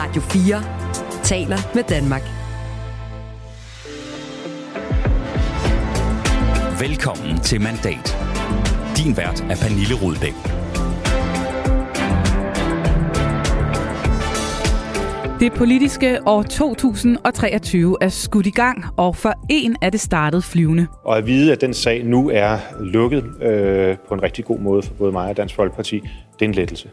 Radio 4 taler med Danmark. Velkommen til Mandat. Din vært er Pernille Rudbæk. Det politiske år 2023 er skudt i gang, og for en er det startet flyvende. Og at vide, at den sag nu er lukket øh, på en rigtig god måde for både mig og Dansk Folkeparti, det er en lettelse.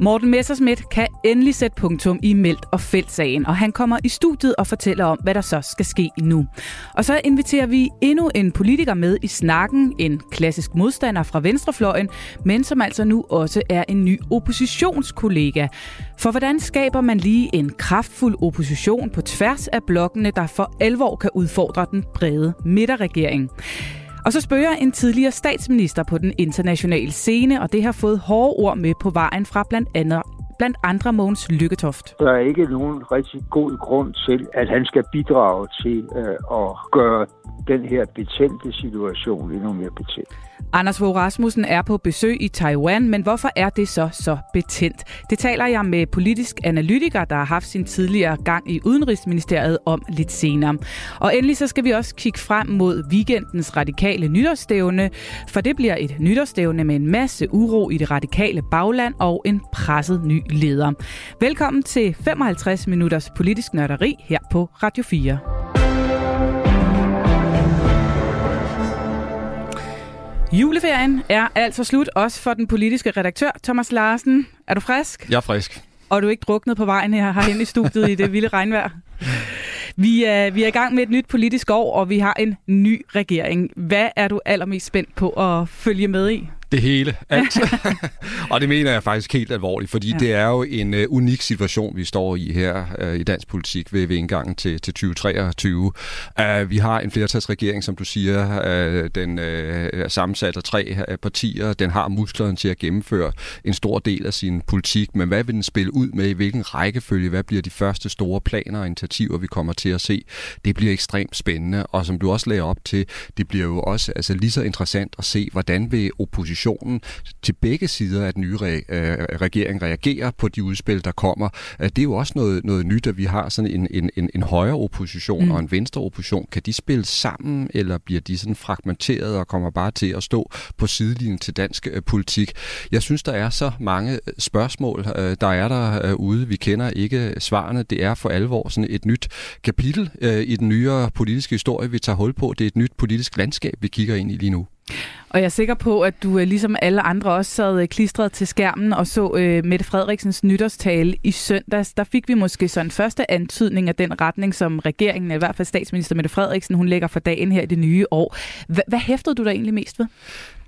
Morten Messersmith kan endelig sætte punktum i Meldt og Felt-sagen, og han kommer i studiet og fortæller om, hvad der så skal ske nu. Og så inviterer vi endnu en politiker med i snakken, en klassisk modstander fra Venstrefløjen, men som altså nu også er en ny oppositionskollega. For hvordan skaber man lige en kraftfuld opposition på tværs af blokkene, der for alvor kan udfordre den brede midterregering? Og så spørger en tidligere statsminister på den internationale scene, og det har fået hårde ord med på vejen fra blandt andet blandt andre Mogens Lykketoft. Der er ikke nogen rigtig god grund til, at han skal bidrage til øh, at gøre den her betændte situation endnu mere betændt. Anders Fogh Rasmussen er på besøg i Taiwan, men hvorfor er det så så betændt? Det taler jeg med politisk analytiker, der har haft sin tidligere gang i Udenrigsministeriet om lidt senere. Og endelig så skal vi også kigge frem mod weekendens radikale nytårsstævne, for det bliver et nytårsstævne med en masse uro i det radikale bagland og en presset ny leder. Velkommen til 55 minutters politisk nørderi her på Radio 4. Juleferien er altså slut, også for den politiske redaktør Thomas Larsen. Er du frisk? Jeg er frisk. Og du er ikke druknet på vejen her herhen i studiet i det vilde regnvejr? Vi er, vi er i gang med et nyt politisk år, og vi har en ny regering. Hvad er du allermest spændt på at følge med i? Det hele, alt. og det mener jeg faktisk helt alvorligt, fordi ja. det er jo en uh, unik situation, vi står i her uh, i dansk politik ved, ved indgangen til, til 2023. Uh, vi har en flertalsregering, som du siger, uh, den uh, er sammensat af tre uh, partier. Den har musklerne til at gennemføre en stor del af sin politik, men hvad vil den spille ud med? I hvilken rækkefølge? Hvad bliver de første store planer og initiativer, vi kommer til at se? Det bliver ekstremt spændende, og som du også lagde op til, det bliver jo også altså, lige så interessant at se, hvordan vil oppositionen oppositionen til begge sider af den nye re- øh, regering reagerer på de udspil, der kommer. Øh, det er jo også noget, noget nyt, at vi har sådan en, en, en, en højre opposition mm. og en venstre opposition. Kan de spille sammen, eller bliver de sådan fragmenteret og kommer bare til at stå på sidelinjen til dansk øh, politik? Jeg synes, der er så mange spørgsmål, der er der ude. Vi kender ikke svarene. Det er for alvor sådan et nyt kapitel i den nyere politiske historie, vi tager hul på. Det er et nyt politisk landskab, vi kigger ind i lige nu. Og jeg er sikker på, at du øh, ligesom alle andre også sad øh, klistret til skærmen og så øh, Mette Frederiksens nytårstale i søndags. Der fik vi måske sådan en første antydning af den retning, som regeringen, i hvert fald statsminister Mette Frederiksen, hun lægger for dagen her i det nye år. H- hvad hæftede du der egentlig mest ved?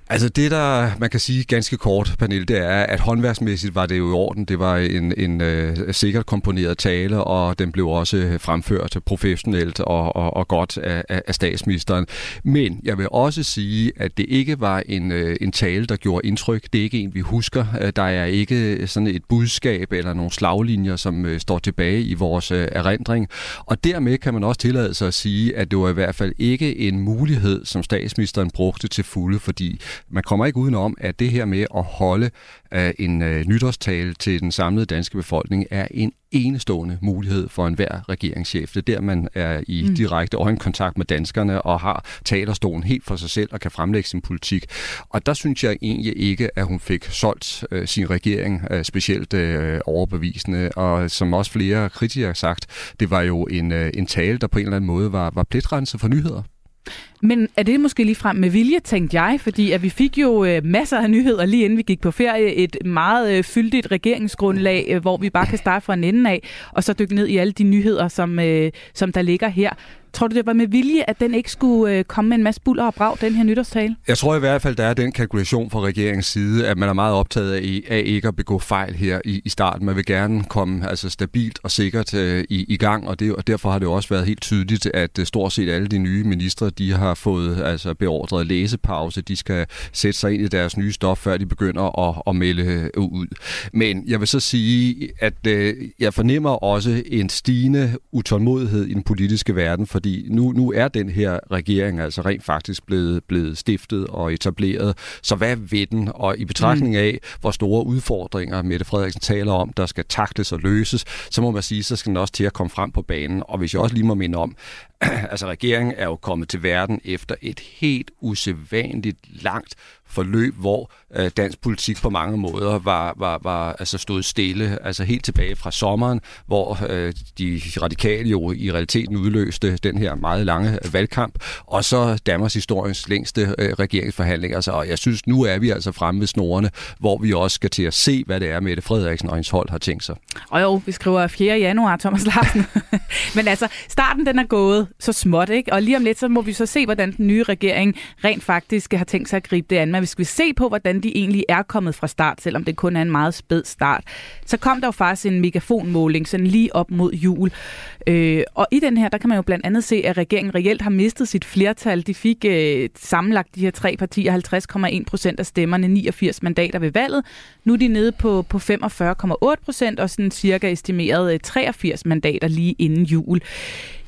Altså det, der man kan sige ganske kort, Pernille, det er, at håndværksmæssigt var det jo i orden. Det var en, en øh, sikkert komponeret tale, og den blev også fremført professionelt og, og, og godt af, af statsministeren. Men jeg vil også sige, at det ikke var en, øh, en tale, der gjorde indtryk. Det er ikke en, vi husker. Øh, der er ikke sådan et budskab eller nogle slaglinjer, som øh, står tilbage i vores øh, erindring. Og dermed kan man også tillade sig at sige, at det var i hvert fald ikke en mulighed, som statsministeren brugte til fulde, fordi man kommer ikke udenom, at det her med at holde uh, en uh, nytårstale til den samlede danske befolkning er en enestående mulighed for enhver regeringschef. Det er der, man er i mm. direkte øjenkontakt med danskerne og har talerstolen helt for sig selv og kan fremlægge sin politik. Og der synes jeg egentlig ikke, at hun fik solgt uh, sin regering uh, specielt overbevisende. Og som også flere kritikere har sagt, det var jo en, en tale, der på en eller anden måde var, var pletrenset for nyheder. Men er det måske lige frem med vilje, tænkte jeg? Fordi at vi fik jo øh, masser af nyheder lige inden vi gik på ferie. Et meget øh, fyldigt regeringsgrundlag, øh, hvor vi bare kan starte fra en ende af, og så dykke ned i alle de nyheder, som, øh, som der ligger her. Tror du, det var med vilje, at den ikke skulle øh, komme med en masse buller og brag, den her nytårstale? Jeg tror i hvert fald, der er den kalkulation fra regeringens side, at man er meget optaget af, af ikke at begå fejl her i, i starten. Man vil gerne komme altså, stabilt og sikkert øh, i, i gang, og, det, og derfor har det også været helt tydeligt, at øh, stort set alle de nye ministre, de har fået altså, beordret læsepause. De skal sætte sig ind i deres nye stof, før de begynder at, at melde øh, ud. Men jeg vil så sige, at øh, jeg fornemmer også en stigende utålmodighed i den politiske verden, for fordi nu, nu er den her regering altså rent faktisk blevet, blevet stiftet og etableret. Så hvad ved den? Og i betragtning mm. af, hvor store udfordringer Mette Frederiksen taler om, der skal taktes og løses, så må man sige, så skal den også til at komme frem på banen. Og hvis jeg også lige må minde om, altså regeringen er jo kommet til verden efter et helt usædvanligt langt forløb, hvor øh, dansk politik på mange måder var, var, var altså stået stille, altså helt tilbage fra sommeren, hvor øh, de radikale jo i realiteten udløste den her meget lange valgkamp, og så Danmarks historiens længste øh, regeringsforhandling. Altså, og jeg synes, nu er vi altså fremme ved snorene, hvor vi også skal til at se, hvad det er, Mette Frederiksen og hendes hold har tænkt sig. Og jo, vi skriver 4. januar, Thomas Larsen. Men altså, starten den er gået så småt, ikke? Og lige om lidt, så må vi så se, hvordan den nye regering rent faktisk har tænkt sig at gribe det an. Men hvis vi se på, hvordan de egentlig er kommet fra start, selvom det kun er en meget spæd start, så kom der jo faktisk en megafonmåling sådan lige op mod jul. Øh, og i den her, der kan man jo blandt andet se, at regeringen reelt har mistet sit flertal. De fik øh, sammenlagt de her tre partier 50,1 procent af stemmerne, 89 mandater ved valget. Nu er de nede på, på 45,8 procent og sådan cirka estimeret øh, 83 mandater lige inden jul.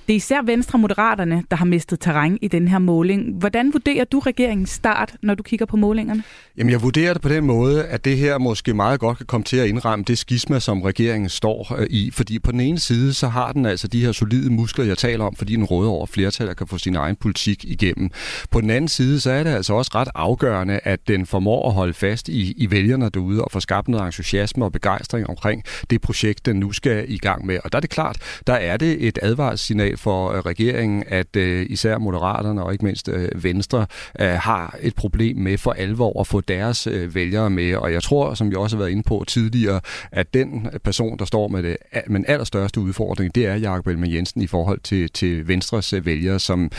Det er især Venstre og Moderaterne, der har mistet terræn i den her måling. Hvordan vurderer du regeringens start, når du kigger på målingerne? Jamen, jeg vurderer det på den måde, at det her måske meget godt kan komme til at indramme det skisma, som regeringen står øh, i. Fordi på den ene side, så har den altså de her solide muskler, jeg taler om, fordi den råder over flertal og kan få sin egen politik igennem. På den anden side, så er det altså også ret afgørende, at den formår at holde fast i, i vælgerne derude og få skabt noget entusiasme og begejstring omkring det projekt, den nu skal i gang med. Og der er det klart, der er det et advarselssignal for øh, regeringen, at øh, især Moderaterne og ikke mindst øh, Venstre har et problem med for alvor at få deres vælgere med. Og jeg tror, som jeg også har været inde på tidligere, at den person, der står med det, men allerstørste udfordring, det er Jakob Ellemann Jensen i forhold til, til Venstres vælgere, som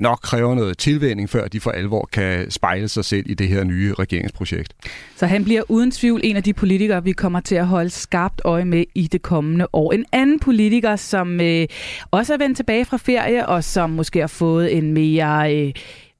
nok kræver noget tilvænding, før de for alvor kan spejle sig selv i det her nye regeringsprojekt. Så han bliver uden tvivl en af de politikere, vi kommer til at holde skarpt øje med i det kommende år. En anden politiker, som øh, også er vendt tilbage fra ferie, og som måske har fået en mere... Øh,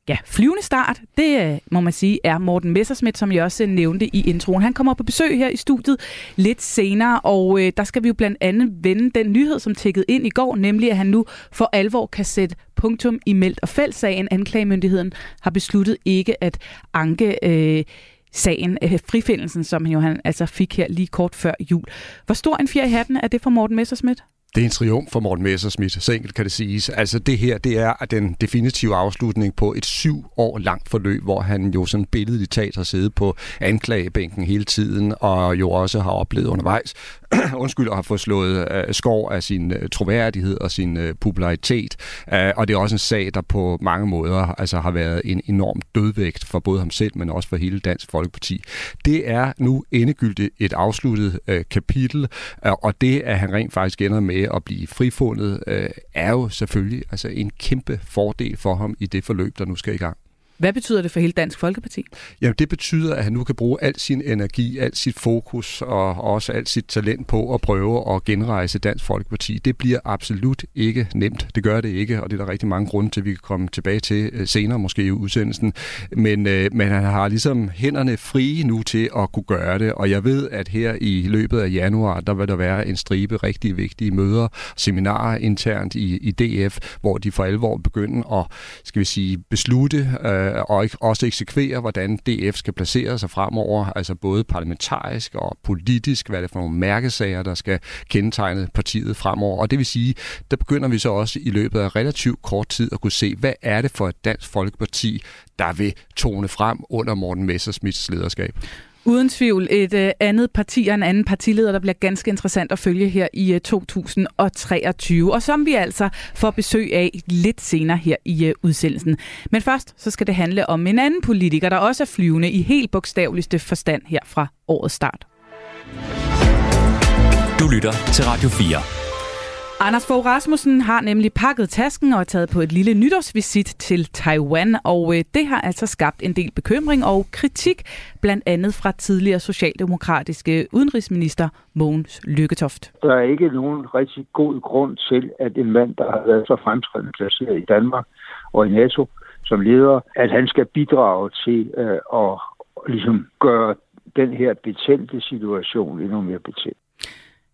ja, flyvende start, det øh, må man sige er Morten Messersmith, som jeg også nævnte i introen. Han kommer på besøg her i studiet lidt senere, og øh, der skal vi jo blandt andet vende den nyhed, som tækkede ind i går, nemlig at han nu for alvor kan sætte punktum i meldt og fældsagen. Anklagemyndigheden har besluttet ikke at anke øh, sagen, øh, frifindelsen, som jo han altså fik her lige kort før jul. Hvor stor en fjer i hatten er det for Morten Messersmith? Det er en triumf for Morten Messerschmidt, så enkelt kan det siges. Altså det her, det er den definitive afslutning på et syv år langt forløb, hvor han jo sådan billedligt talt har siddet på anklagebænken hele tiden, og jo også har oplevet undervejs, undskyld, og har fået slået øh, uh, skov af sin uh, troværdighed og sin uh, popularitet. Uh, og det er også en sag, der på mange måder altså, har været en enorm dødvægt for både ham selv, men også for hele Dansk Folkeparti. Det er nu endegyldigt et afsluttet uh, kapitel, uh, og det, at han rent faktisk ender med at blive frifundet, uh, er jo selvfølgelig altså, en kæmpe fordel for ham i det forløb, der nu skal i gang. Hvad betyder det for hele Dansk Folkeparti? Jamen, det betyder, at han nu kan bruge al sin energi, al sit fokus og også alt sit talent på at prøve at genrejse Dansk Folkeparti. Det bliver absolut ikke nemt. Det gør det ikke, og det er der rigtig mange grunde til, at vi kan komme tilbage til øh, senere, måske i udsendelsen. Men, øh, men han har ligesom hænderne frie nu til at kunne gøre det, og jeg ved, at her i løbet af januar, der vil der være en stribe rigtig vigtige møder, seminarer internt i, i DF, hvor de for alvor begynder at skal vi sige, beslutte øh, øh, og også eksekvere, hvordan DF skal placere sig fremover, altså både parlamentarisk og politisk, hvad det er for nogle mærkesager, der skal kendetegne partiet fremover. Og det vil sige, der begynder vi så også i løbet af relativt kort tid at kunne se, hvad er det for et dansk folkeparti, der vil tone frem under Morten Messersmiths lederskab. Uden tvivl et øh, andet parti og en anden partileder, der bliver ganske interessant at følge her i øh, 2023, og som vi altså får besøg af lidt senere her i øh, udsendelsen. Men først så skal det handle om en anden politiker, der også er flyvende i helt bogstaveligste forstand her fra årets start. Du lytter til Radio 4. Anders Fogh Rasmussen har nemlig pakket tasken og er taget på et lille nytårsvisit til Taiwan, og øh, det har altså skabt en del bekymring og kritik, blandt andet fra tidligere socialdemokratiske udenrigsminister Mogens Lykketoft. Der er ikke nogen rigtig god grund til, at en mand, der har været så fremtrædende placeret i Danmark og i NATO som leder, at han skal bidrage til øh, at ligesom gøre den her betændte situation endnu mere betændt.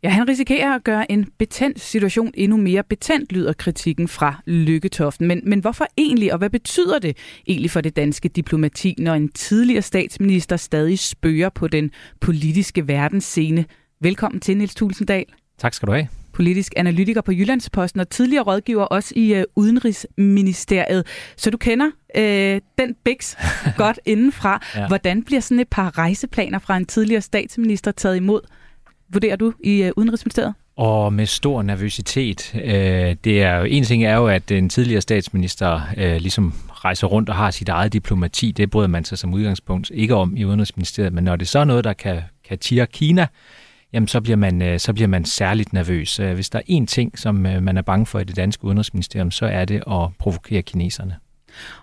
Ja, han risikerer at gøre en betændt situation endnu mere betændt, lyder kritikken fra Lykketoften. Men, men hvorfor egentlig, og hvad betyder det egentlig for det danske diplomati, når en tidligere statsminister stadig spørger på den politiske verdensscene? Velkommen til, Niels Tulsendal. Tak skal du have. Politisk analytiker på Jyllandsposten og tidligere rådgiver også i uh, Udenrigsministeriet. Så du kender uh, den biks godt indenfra. ja. Hvordan bliver sådan et par rejseplaner fra en tidligere statsminister taget imod? Vurderer du i øh, Udenrigsministeriet? Og med stor nervøsitet. Øh, det er jo, en ting er jo, at den tidligere statsminister øh, ligesom rejser rundt og har sit eget diplomati. Det bryder man sig som udgangspunkt ikke om i Udenrigsministeriet. Men når det så er noget, der kan, kan tire Kina, jamen så bliver, man, øh, så bliver man særligt nervøs. Øh, hvis der er én ting, som man er bange for i det danske udenrigsministerium, så er det at provokere kineserne.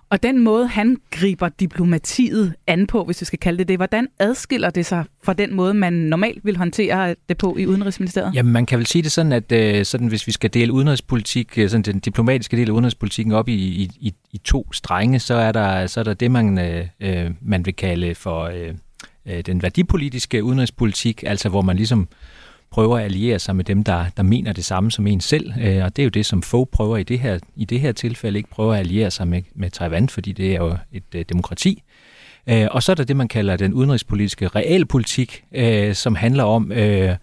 Og den måde, han griber diplomatiet an på, hvis vi skal kalde det det, hvordan adskiller det sig fra den måde, man normalt vil håndtere det på i Udenrigsministeriet? Jamen, man kan vel sige det sådan, at øh, sådan, hvis vi skal dele udenrigspolitik, øh, sådan den diplomatiske del af udenrigspolitikken op i, i, i, i to strenge, så er der, så er der det, man, øh, øh man vil kalde for øh, øh den værdipolitiske udenrigspolitik, altså hvor man ligesom prøver at alliere sig med dem, der, der mener det samme som en selv. Øh, og det er jo det, som Fogh prøver i det her, i det her tilfælde, ikke prøver at alliere sig med, med Taiwan, fordi det er jo et øh, demokrati. Uh, og så er der det, man kalder den udenrigspolitiske realpolitik, øh, som handler om... Øh,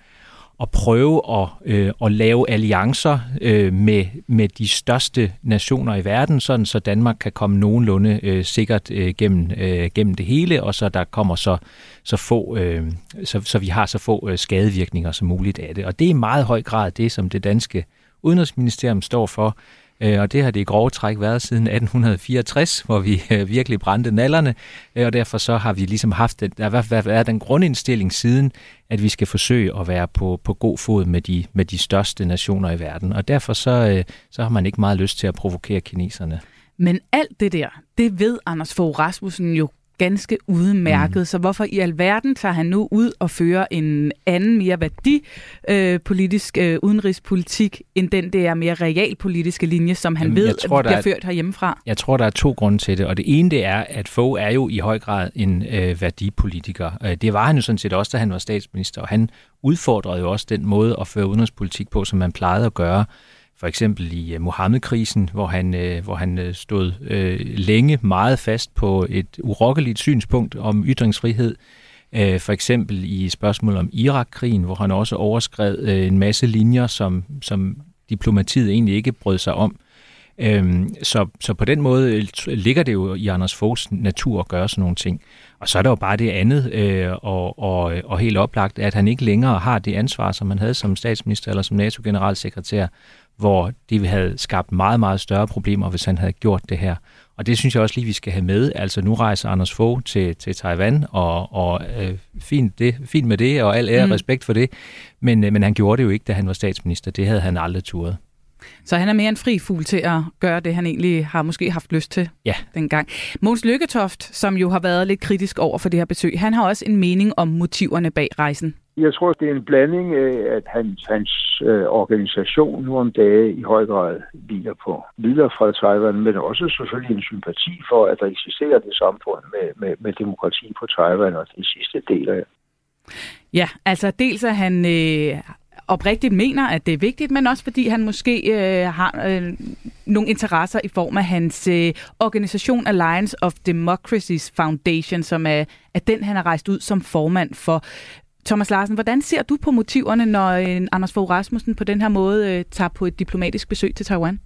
at prøve at, øh, at lave alliancer øh, med, med de største nationer i verden, sådan så Danmark kan komme nogenlunde øh, sikkert øh, gennem, øh, gennem det hele, og så der kommer så, så få, øh, så, så vi har så få øh, skadevirkninger som muligt af det. Og det er i meget høj grad det, som det danske udenrigsministerium står for, Øh, Øh, og det har det i grove træk været siden 1864, hvor vi øh, virkelig brændte nallerne, øh, og derfor så har vi ligesom haft, den, der har været den grundindstilling siden, at vi skal forsøge at være på, på god fod med de, med de største nationer i verden. Og derfor så, så har man ikke meget lyst til at provokere kineserne. Men alt det der, det ved Anders Fogh Rasmussen jo ganske udmærket. Mm. Så hvorfor i alverden tager han nu ud og fører en anden, mere værdipolitisk øh, øh, udenrigspolitik, end den der mere realpolitiske linje, som han Jamen, ved tror, bliver er, ført herhjemmefra? Jeg tror, der er to grunde til det. Og det ene det er, at Fogh er jo i høj grad en øh, værdipolitiker. Øh, det var han jo sådan set også, da han var statsminister, og han udfordrede jo også den måde at føre udenrigspolitik på, som man plejede at gøre for eksempel i øh, Mohammed-krisen, hvor han, øh, hvor han øh, stod længe meget fast på et urokkeligt synspunkt om ytringsfrihed. For eksempel i spørgsmålet om Irak-krigen, hvor han også overskred en masse linjer, som, som diplomatiet egentlig ikke brød sig om. Øhm, så, så på den måde ligger det jo i Anders Foghs natur at gøre sådan nogle ting. Og så er der jo bare det andet, øh, og, og, og helt oplagt, at han ikke længere har det ansvar, som han havde som statsminister eller som NATO-generalsekretær, hvor det havde skabt meget, meget større problemer, hvis han havde gjort det her. Og det synes jeg også lige, vi skal have med. Altså nu rejser Anders Fogh til, til Taiwan, og, og øh, fint, det, fint med det, og al ære mm. respekt for det. Men, øh, men han gjorde det jo ikke, da han var statsminister. Det havde han aldrig turet. Så han er mere en fri fugl til at gøre det, han egentlig har måske haft lyst til ja. dengang. Mogens Lykketoft, som jo har været lidt kritisk over for det her besøg, han har også en mening om motiverne bag rejsen. Jeg tror, det er en blanding af, at hans, hans øh, organisation nu om dage i høj grad hviler på videre fra Taiwan, men også selvfølgelig en sympati for, at der eksisterer det samfund med, med, med demokrati på Taiwan, og den sidste del af Ja, altså dels at han øh, oprigtigt mener, at det er vigtigt, men også fordi han måske øh, har øh, nogle interesser i form af hans øh, organisation Alliance of Democracies Foundation, som er, er den, han har rejst ud som formand for. Thomas Larsen, hvordan ser du på motiverne, når øh, Anders Fogh Rasmussen på den her måde øh, tager på et diplomatisk besøg til Taiwan?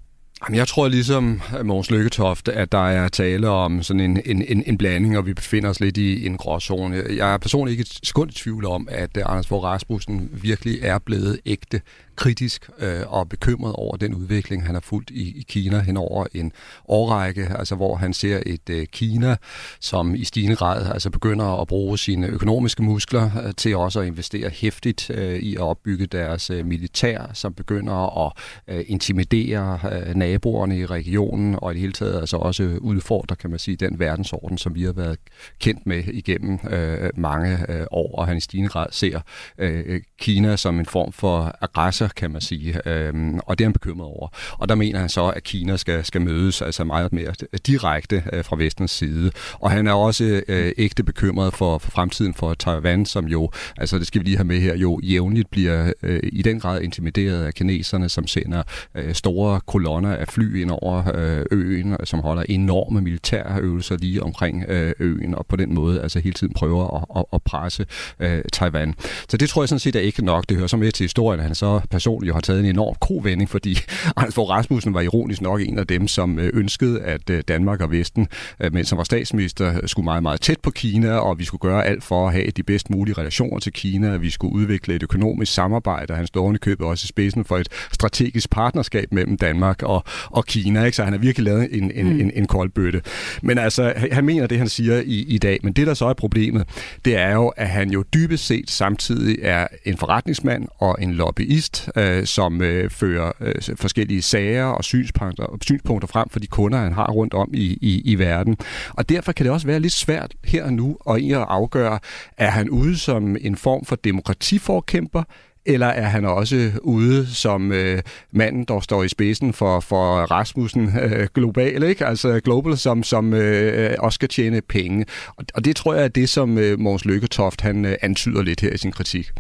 Jamen, jeg tror ligesom øh, Mogens Lykketoft, at der er tale om sådan en, en, en, en blanding, og vi befinder os lidt i en gråzone. Jeg er personligt ikke et sekund i tvivl om, at øh, Anders Fogh Rasmussen virkelig er blevet ægte kritisk øh, og bekymret over den udvikling, han har fulgt i, i Kina hen over en årrække, altså hvor han ser et øh, Kina, som i stigende grad altså begynder at bruge sine økonomiske muskler øh, til også at investere hæftigt øh, i at opbygge deres øh, militær, som begynder at øh, intimidere øh, naboerne i regionen, og i det hele taget altså også udfordrer, kan man sige, den verdensorden, som vi har været kendt med igennem øh, mange øh, år, og han i stigende grad ser øh, Kina som en form for aggressor interesser, kan man sige. Øhm, og det er han bekymret over. Og der mener han så, at Kina skal, skal mødes altså meget mere direkte øh, fra vestens side. Og han er også øh, ægte bekymret for, for fremtiden for Taiwan, som jo, altså det skal vi lige have med her, jo jævnligt bliver øh, i den grad intimideret af kineserne, som sender øh, store kolonner af fly ind over øh, øen, som holder enorme militære øvelser lige omkring øh, øen, og på den måde altså hele tiden prøver at, at, at presse øh, Taiwan. Så det tror jeg sådan set er ikke nok. Det hører så med til historien, at han så personligt har taget en enorm kovending, fordi Anders Fogh Rasmussen var ironisk nok en af dem, som øh, ønskede, at øh, Danmark og Vesten, øh, mens han var statsminister, skulle meget, meget tæt på Kina, og vi skulle gøre alt for at have de bedst mulige relationer til Kina, at vi skulle udvikle et økonomisk samarbejde, og han står købet også i spidsen for et strategisk partnerskab mellem Danmark og, og Kina, ikke? så han har virkelig lavet en, en, mm. en, en kold bøtte. Men altså, han mener det, han siger i, i dag, men det, der så er problemet, det er jo, at han jo dybest set samtidig er en forretningsmand og en lobbyist, øh, som øh, fører øh, forskellige sager og synspunkter, synspunkter frem for de kunder, han har rundt om i, i, i verden. Og derfor kan det også være lidt svært her og nu at, at afgøre, er han ude som en form for demokratiforkæmper, eller er han også ude som øh, manden, der står i spidsen for, for Rasmussen øh, global, ikke? altså global, som, som øh, også skal tjene penge. Og, og det tror jeg er det, som øh, Mogens Lykketoft han øh, antyder lidt her i sin kritik.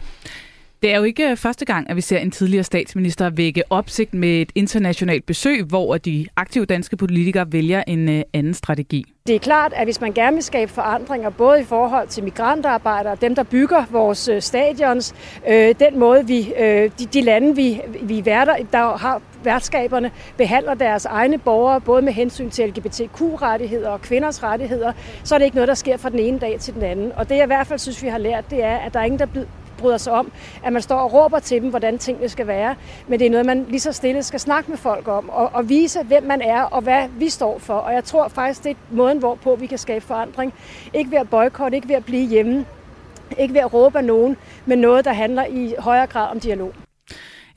Det er jo ikke øh, første gang, at vi ser en tidligere statsminister vække opsigt med et internationalt besøg, hvor de aktive danske politikere vælger en øh, anden strategi. Det er klart, at hvis man gerne vil skabe forandringer, både i forhold til migrantarbejdere, dem der bygger vores øh, stadions, øh, den måde vi, øh, de, de lande vi, vi værter, der har værtskaberne, behandler deres egne borgere, både med hensyn til LGBTQ-rettigheder og kvinders rettigheder, så er det ikke noget, der sker fra den ene dag til den anden. Og det jeg i hvert fald synes, vi har lært, det er, at der er ingen, der bryder sig om, at man står og råber til dem, hvordan tingene skal være. Men det er noget, man lige så stille skal snakke med folk om, og, og vise, hvem man er, og hvad vi står for. Og jeg tror faktisk, det er måden, hvorpå vi kan skabe forandring. Ikke ved at boykotte, ikke ved at blive hjemme, ikke ved at råbe af nogen, men noget, der handler i højere grad om dialog.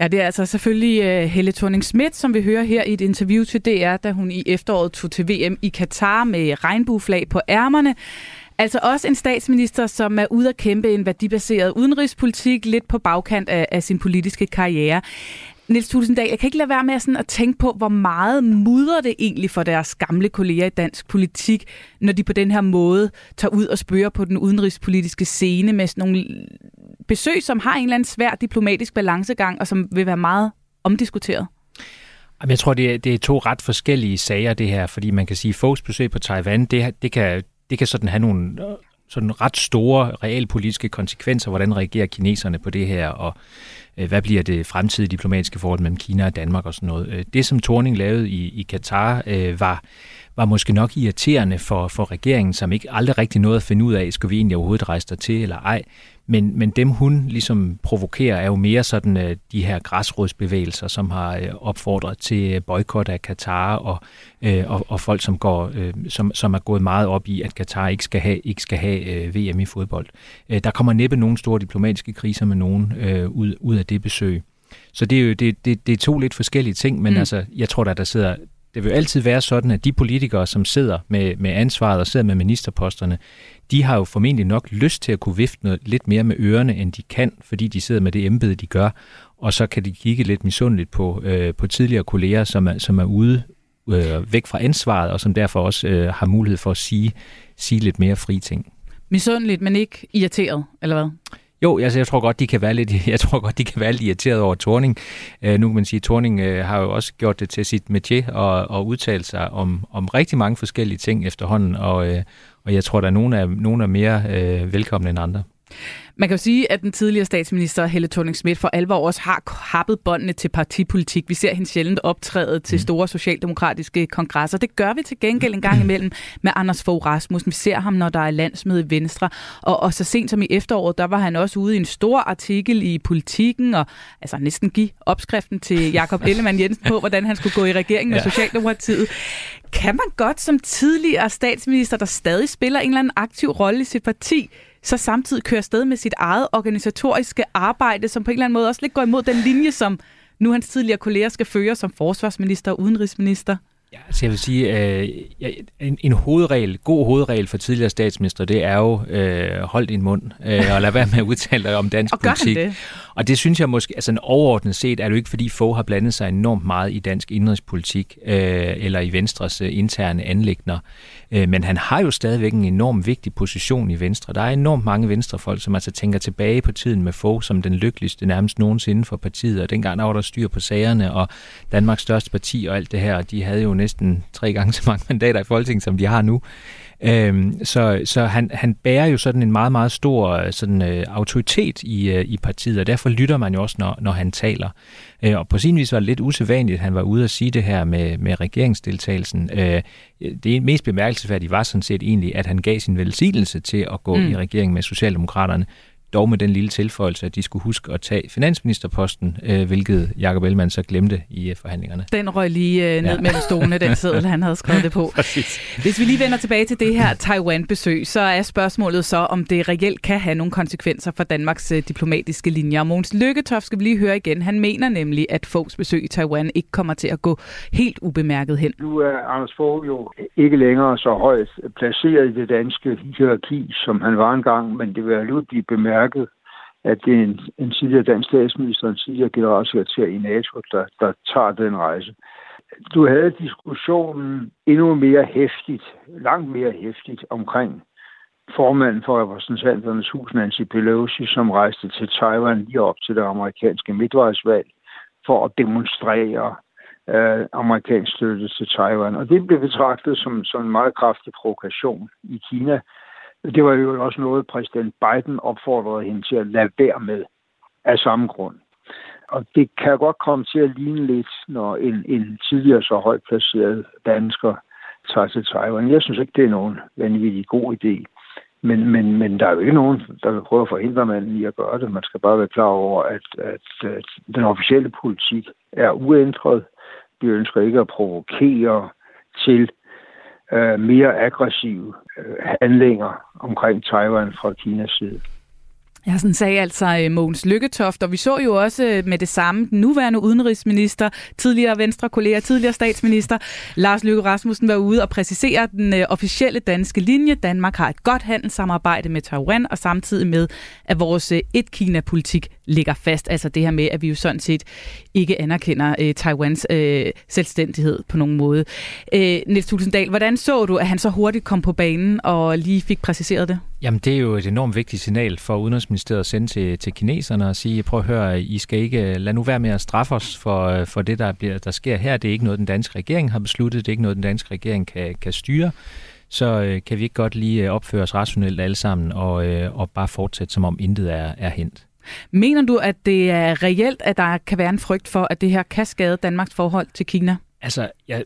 Ja, det er altså selvfølgelig øh, Helle thorning Schmidt, som vi hører her i et interview til DR, da hun i efteråret tog til VM i Katar med regnbueflag på ærmerne. Altså også en statsminister, som er ude at kæmpe en værdibaseret udenrigspolitik, lidt på bagkant af, af sin politiske karriere. Nils Tulsendal, jeg kan ikke lade være med sådan at tænke på, hvor meget mudrer det egentlig for deres gamle kolleger i dansk politik, når de på den her måde tager ud og spørger på den udenrigspolitiske scene med sådan nogle besøg, som har en eller anden svær diplomatisk balancegang, og som vil være meget omdiskuteret. Jeg tror, det er, det er to ret forskellige sager, det her, fordi man kan sige, at Foghs besøg på Taiwan, det, det, kan, det kan sådan have nogle sådan ret store realpolitiske konsekvenser, hvordan reagerer kineserne på det her, og øh, hvad bliver det fremtidige diplomatiske forhold mellem Kina og Danmark og sådan noget. Øh, det, som Torning lavede i, i Katar, øh, var, var måske nok irriterende for, for regeringen, som ikke aldrig rigtig nåede at finde ud af, skal vi egentlig overhovedet rejse der til eller ej. Men, men dem hun ligesom provokerer er jo mere sådan uh, de her græsrådsbevægelser, som har uh, opfordret til boykot af Katar og, uh, og, og folk, som, går, uh, som, som er gået meget op i, at Katar ikke skal have, ikke skal have uh, VM i fodbold. Uh, der kommer næppe nogen store diplomatiske kriser med nogen uh, ud, ud af det besøg. Så det er jo det, det, det er to lidt forskellige ting, men mm. altså, jeg tror, at der sidder det vil altid være sådan, at de politikere, som sidder med, med ansvaret og sidder med ministerposterne, de har jo formentlig nok lyst til at kunne vifte noget, lidt mere med ørerne, end de kan, fordi de sidder med det embede, de gør. Og så kan de kigge lidt misundeligt på, øh, på tidligere kolleger, som er, som er ude øh, væk fra ansvaret, og som derfor også øh, har mulighed for at sige, sige lidt mere fri ting. Misundeligt, men ikke irriteret, eller hvad? Jo, altså, jeg tror godt, de kan være lidt, jeg tror godt, de kan være lidt irriteret over Torning. Uh, øh, nu kan man sige, at Torning uh, øh, har jo også gjort det til sit métier og, og udtalt sig om, om rigtig mange forskellige ting efterhånden, og, uh, og jeg tror, der er nogen er, nogen er mere uh, velkomne end andre. Man kan jo sige, at den tidligere statsminister Helle thorning Schmidt for alvor også har happet båndene til partipolitik. Vi ser hende sjældent optræde til mm. store socialdemokratiske kongresser. Det gør vi til gengæld en gang imellem med Anders Fogh Rasmussen. Vi ser ham, når der er landsmøde i Venstre. Og, og så sent som i efteråret, der var han også ude i en stor artikel i Politiken, og altså næsten give opskriften til Jakob Ellemann Jensen på, hvordan han skulle gå i regering med ja. Socialdemokratiet. Kan man godt som tidligere statsminister, der stadig spiller en eller anden aktiv rolle i sit parti, så samtidig kører sted med sit eget organisatoriske arbejde, som på en eller anden måde også lidt går imod den linje, som nu hans tidligere kolleger skal føre som forsvarsminister og udenrigsminister? Ja, altså jeg vil sige, øh, en, en hovedregel, god hovedregel for tidligere statsminister, det er jo øh, hold din mund øh, og lad være med at udtale dig om dansk og politik. det? Og det synes jeg måske, altså overordnet set er det jo ikke, fordi Fogh har blandet sig enormt meget i dansk indrigspolitik øh, eller i Venstres øh, interne anlægner. Øh, men han har jo stadigvæk en enorm vigtig position i Venstre. Der er enormt mange venstrefolk, som altså tænker tilbage på tiden med Fogh som den lykkeligste nærmest nogensinde for partiet. Og dengang der var der styr på sagerne, og Danmarks største parti og alt det her, de havde jo næsten tre gange så mange mandater i Folketinget, som de har nu. Øhm, så så han, han bærer jo sådan en meget, meget stor sådan, øh, autoritet i, øh, i partiet, og derfor lytter man jo også, når, når han taler. Øh, og på sin vis var det lidt usædvanligt, at han var ude at sige det her med, med regeringsdeltagelsen. Øh, det mest bemærkelsesværdige var sådan set egentlig, at han gav sin velsignelse til at gå mm. i regering med Socialdemokraterne dog med den lille tilføjelse, at de skulle huske at tage finansministerposten, øh, hvilket Jacob Ellemann så glemte i øh, forhandlingerne. Den røg lige øh, ned ja. mellem stolene, den seddel, han havde skrevet det på. Hvis vi lige vender tilbage til det her Taiwan-besøg, så er spørgsmålet så, om det reelt kan have nogle konsekvenser for Danmarks øh, diplomatiske linjer. Mogens Lykketoft skal vi lige høre igen. Han mener nemlig, at Foghs besøg i Taiwan ikke kommer til at gå helt ubemærket hen. Nu er Anders Fogh jo ikke længere så højt placeret i det danske hierarki, som han var engang, men det vil alligevel blive bemærket bemærket, at det er en, en tidligere dansk statsminister og en tidligere generalsekretær i NATO, der, der tager den rejse. Du havde diskussionen endnu mere hæftigt, langt mere hæftigt omkring formanden for repræsentanternes hus, Nancy Pelosi, som rejste til Taiwan lige op til det amerikanske midtvejsvalg for at demonstrere øh, amerikansk støtte til Taiwan. Og det blev betragtet som, som en meget kraftig provokation i Kina, det var jo også noget, præsident Biden opfordrede hende til at lade være med af samme grund. Og det kan godt komme til at ligne lidt, når en, en tidligere så højt placeret dansker tager til Taiwan. Jeg synes ikke, det er nogen vanvittig god idé. Men, men, men der er jo ikke nogen, der vil prøve at forhindre manden i at gøre det. Man skal bare være klar over, at, at, at den officielle politik er uændret. Vi ønsker ikke at provokere til øh, mere aggressive øh, handlinger omkring Taiwan fra Kinas side. Ja, sådan sagde altså øh, Mogens Lykketoft, og vi så jo også øh, med det samme den nuværende udenrigsminister, tidligere venstre kolleger, tidligere statsminister Lars Løkke Rasmussen var ude og præcisere den øh, officielle danske linje. Danmark har et godt handelssamarbejde med Taiwan, og samtidig med, at vores et-Kina-politik ligger fast. Altså det her med, at vi jo sådan set ikke anerkender øh, Taiwans øh, selvstændighed på nogen måde. Øh, Niels Tulsendal, hvordan så du, at han så hurtigt kom på banen og lige fik præciseret det? Jamen det er jo et enormt vigtigt signal for Udenrigsministeriet at sende til, til kineserne og sige, prøv at høre, I skal ikke, lad nu være med at straffe os for, for det, der, bliver, der sker her. Det er ikke noget, den danske regering har besluttet. Det er ikke noget, den danske regering kan, kan styre så øh, kan vi ikke godt lige øh, opføre os rationelt alle sammen og, øh, og bare fortsætte, som om intet er, er hent. Mener du, at det er reelt, at der kan være en frygt for, at det her kan skade Danmarks forhold til Kina? Altså, jeg,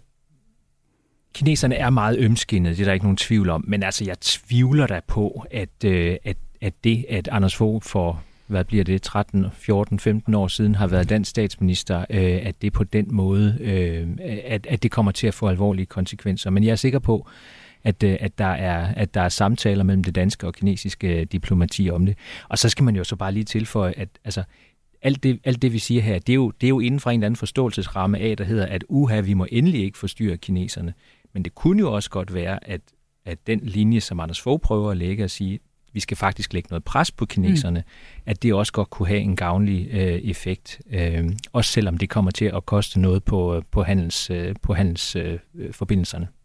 kineserne er meget ømskinnede, det er der ikke nogen tvivl om, men altså, jeg tvivler da på, at, øh, at, at det, at Anders Fogh for hvad bliver det, 13, 14, 15 år siden har været dansk statsminister, øh, at det på den måde, øh, at, at det kommer til at få alvorlige konsekvenser. Men jeg er sikker på, at, øh, at, der er, at der er samtaler mellem det danske og kinesiske øh, diplomati om det. Og så skal man jo så bare lige tilføje, at altså, alt det, alt det, vi siger her, det er, jo, det er jo inden for en eller anden forståelsesramme af, der hedder, at uha, vi må endelig ikke forstyrre kineserne. Men det kunne jo også godt være, at, at den linje, som Anders Fogh prøver at lægge og sige, vi skal faktisk lægge noget pres på kineserne, mm. at det også godt kunne have en gavnlig øh, effekt. Øh, også selvom det kommer til at koste noget på, på, handels, øh, på handelsforbindelserne. Øh,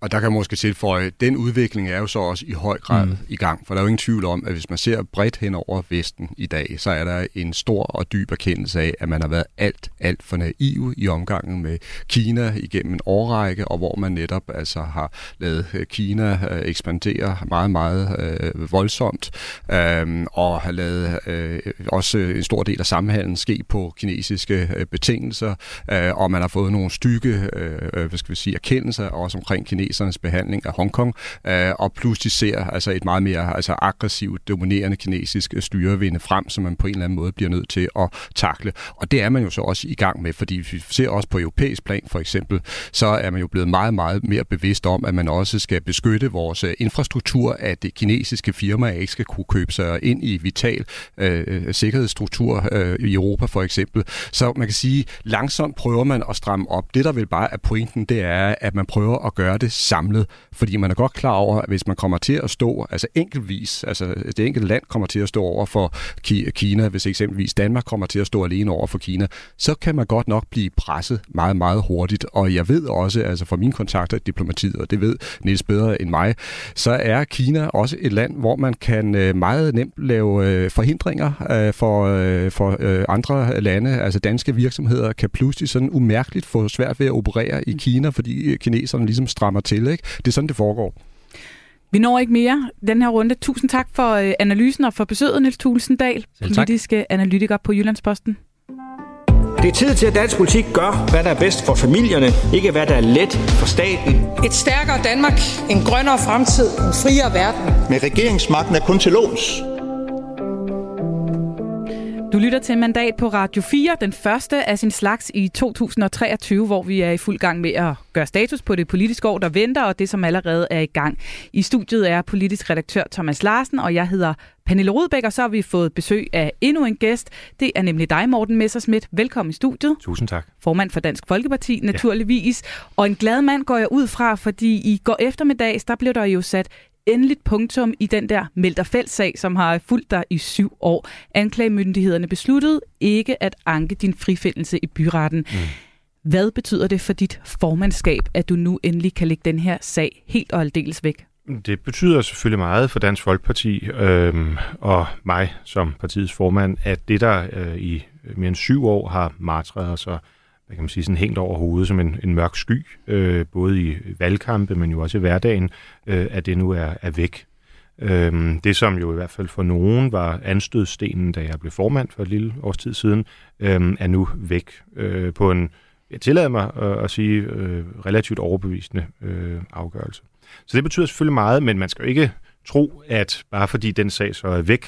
og der kan man måske tilføje, at den udvikling er jo så også i høj grad mm. i gang, for der er jo ingen tvivl om, at hvis man ser bredt hen over Vesten i dag, så er der en stor og dyb erkendelse af, at man har været alt, alt for naiv i omgangen med Kina igennem en årrække, og hvor man netop altså har lavet øh, Kina øh, ekspandere meget, meget øh, voldsomt, øh, og har lavet øh, også en stor del af sammenhængen ske på kinesiske øh, betingelser, øh, og man har fået nogle stykke, øh, hvad skal vi sige, erkendelser også omkring kinesernes behandling af Hongkong, øh, og pludselig ser altså et meget mere altså aggressivt, dominerende kinesisk øh, styre vinde frem, som man på en eller anden måde bliver nødt til at takle. Og det er man jo så også i gang med, fordi vi ser også på europæisk plan for eksempel, så er man jo blevet meget, meget mere bevidst om, at man også skal beskytte vores øh, infrastruktur, at det kinesiske firmaer ikke skal kunne købe sig ind i vital øh, øh, sikkerhedsstruktur øh, i Europa for eksempel. Så man kan sige, langsomt prøver man at stramme op. Det, der vil bare er pointen, det er, at man prøver at gøre gøre det samlet, fordi man er godt klar over, at hvis man kommer til at stå, altså enkeltvis, altså det enkelte land kommer til at stå over for Kina, hvis eksempelvis Danmark kommer til at stå alene over for Kina, så kan man godt nok blive presset meget, meget hurtigt. Og jeg ved også, altså fra mine kontakter i diplomatiet, og det ved Niels bedre end mig, så er Kina også et land, hvor man kan øh, meget nemt lave øh, forhindringer øh, for, for andre lande. Altså danske virksomheder kan pludselig sådan umærkeligt få svært ved at operere i Kina, fordi kineserne ligesom strammer til. Ikke? Det er sådan, det foregår. Vi når ikke mere den her runde. Tusind tak for analysen og for besøget, Niels Tulsendal, politiske analytiker på Jyllandsposten. Det er tid til, at dansk politik gør, hvad der er bedst for familierne, ikke hvad der er let for staten. Et stærkere Danmark, en grønnere fremtid, en friere verden. Med regeringsmagten er kun til låns. Du lytter til Mandat på Radio 4, den første af sin slags i 2023, hvor vi er i fuld gang med at gøre status på det politiske år, der venter, og det, som allerede er i gang. I studiet er politisk redaktør Thomas Larsen, og jeg hedder Pernille Rudbæk, og så har vi fået besøg af endnu en gæst. Det er nemlig dig, Morten Messersmith. Velkommen i studiet. Tusind tak. Formand for Dansk Folkeparti, naturligvis. Ja. Og en glad mand går jeg ud fra, fordi i går eftermiddags, der blev der jo sat endeligt punktum i den der Melterfelt-sag, som har fulgt dig i syv år. Anklagemyndighederne besluttede ikke at anke din frifindelse i byretten. Mm. Hvad betyder det for dit formandskab, at du nu endelig kan lægge den her sag helt og aldeles væk? Det betyder selvfølgelig meget for Dansk Folkeparti øhm, og mig som partiets formand, at det, der øh, i mere end syv år har martret os og hvad kan man sige, sådan hængt over hovedet som en, en mørk sky, øh, både i valgkampe, men jo også i hverdagen, øh, at det nu er, er væk. Øh, det, som jo i hvert fald for nogen var anstødstenen, da jeg blev formand for et lille års tid siden, øh, er nu væk øh, på en, jeg tillader mig øh, at sige, øh, relativt overbevisende øh, afgørelse. Så det betyder selvfølgelig meget, men man skal jo ikke tro, at bare fordi den sag så er væk,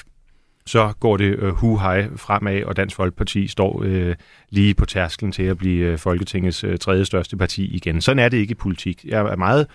så går det øh, hu-hej fremad, og Dansk Folkeparti står øh, lige på tærsklen til at blive øh, Folketingets øh, tredje største parti igen. Sådan er det ikke i politik. Jeg er meget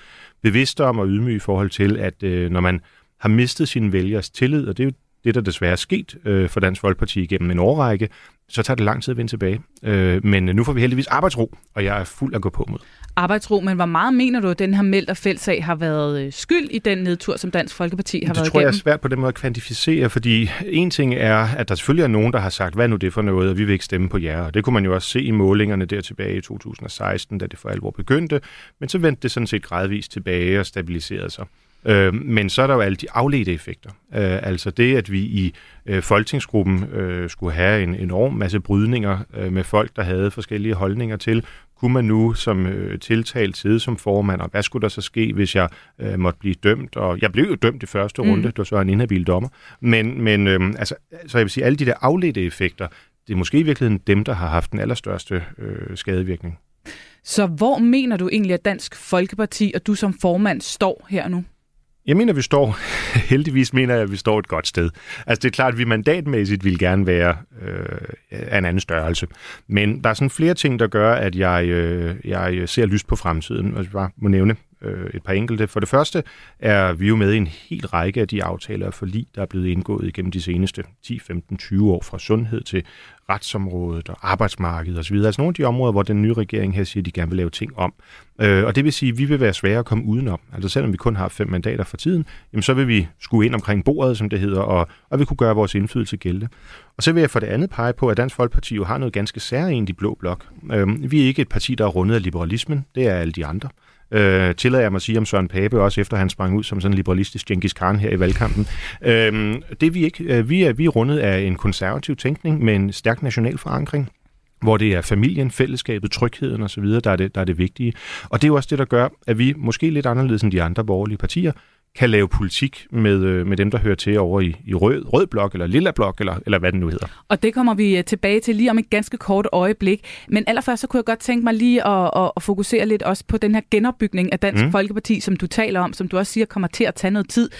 bevidst om og ydmyg i forhold til, at øh, når man har mistet sin vælgers tillid, og det er jo det, der desværre er sket øh, for Dansk Folkeparti gennem en årrække, så tager det lang tid at vende tilbage. Øh, men nu får vi heldigvis arbejdsro, og jeg er fuld at gå på mod. Arbejdsro, men hvor meget mener du, at den her Meldt og Fældsag har været øh, skyld i den nedtur, som Dansk Folkeparti har det været igennem? Det tror jeg er svært på den måde at kvantificere, fordi en ting er, at der selvfølgelig er nogen, der har sagt, hvad nu det for noget, og vi vil ikke stemme på jer. Og det kunne man jo også se i målingerne der tilbage i 2016, da det for alvor begyndte. Men så vendte det sådan set gradvist tilbage og stabiliserede sig. Øh, men så er der jo alle de afledte effekter. Øh, altså det, at vi i øh, folketingsgruppen øh, skulle have en enorm masse brydninger øh, med folk, der havde forskellige holdninger til, kunne man nu som øh, tiltalt sidde som formand, og hvad skulle der så ske, hvis jeg øh, måtte blive dømt? Og jeg blev jo dømt i første mm. runde, det var så en inhabil dommer. Men, men øh, altså, så jeg vil sige, alle de der afledte effekter, det er måske i virkeligheden dem, der har haft den allerstørste øh, skadevirkning. Så hvor mener du egentlig, at Dansk Folkeparti og du som formand står her nu? Jeg mener, vi står, heldigvis mener jeg, at vi står et godt sted. Altså det er klart, at vi mandatmæssigt vil gerne være øh, af en anden størrelse. Men der er sådan flere ting, der gør, at jeg, øh, jeg ser lyst på fremtiden. Og jeg bare må nævne øh, et par enkelte. For det første er vi jo med i en hel række af de aftaler og forlig, der er blevet indgået igennem de seneste 10, 15, 20 år fra sundhed til retsområdet og arbejdsmarkedet osv. Altså nogle af de områder, hvor den nye regering her siger, at de gerne vil lave ting om. Øh, og det vil sige, at vi vil være svære at komme udenom. Altså selvom vi kun har fem mandater for tiden, jamen så vil vi skue ind omkring bordet, som det hedder, og, og vi kunne gøre vores indflydelse gældende. Og så vil jeg for det andet pege på, at Dansk Folkeparti jo har noget ganske særligt i blå blok. Øh, vi er ikke et parti, der er rundet af liberalismen. Det er alle de andre øh, tillader jeg mig at sige om Søren Pape, også efter han sprang ud som sådan en liberalistisk Genghis Khan her i valgkampen. Øh, det er vi ikke. Øh, vi er, vi er rundet af en konservativ tænkning med en stærk national forankring hvor det er familien, fællesskabet, trygheden osv., der er, det, der er det vigtige. Og det er jo også det, der gør, at vi måske lidt anderledes end de andre borgerlige partier, kan lave politik med, øh, med dem, der hører til over i, i rød, rød blok, eller lilla blok, eller, eller hvad det nu hedder. Og det kommer vi øh, tilbage til lige om et ganske kort øjeblik. Men allerførst så kunne jeg godt tænke mig lige at, at, at fokusere lidt også på den her genopbygning af Dansk mm. Folkeparti, som du taler om, som du også siger kommer til at tage noget tid.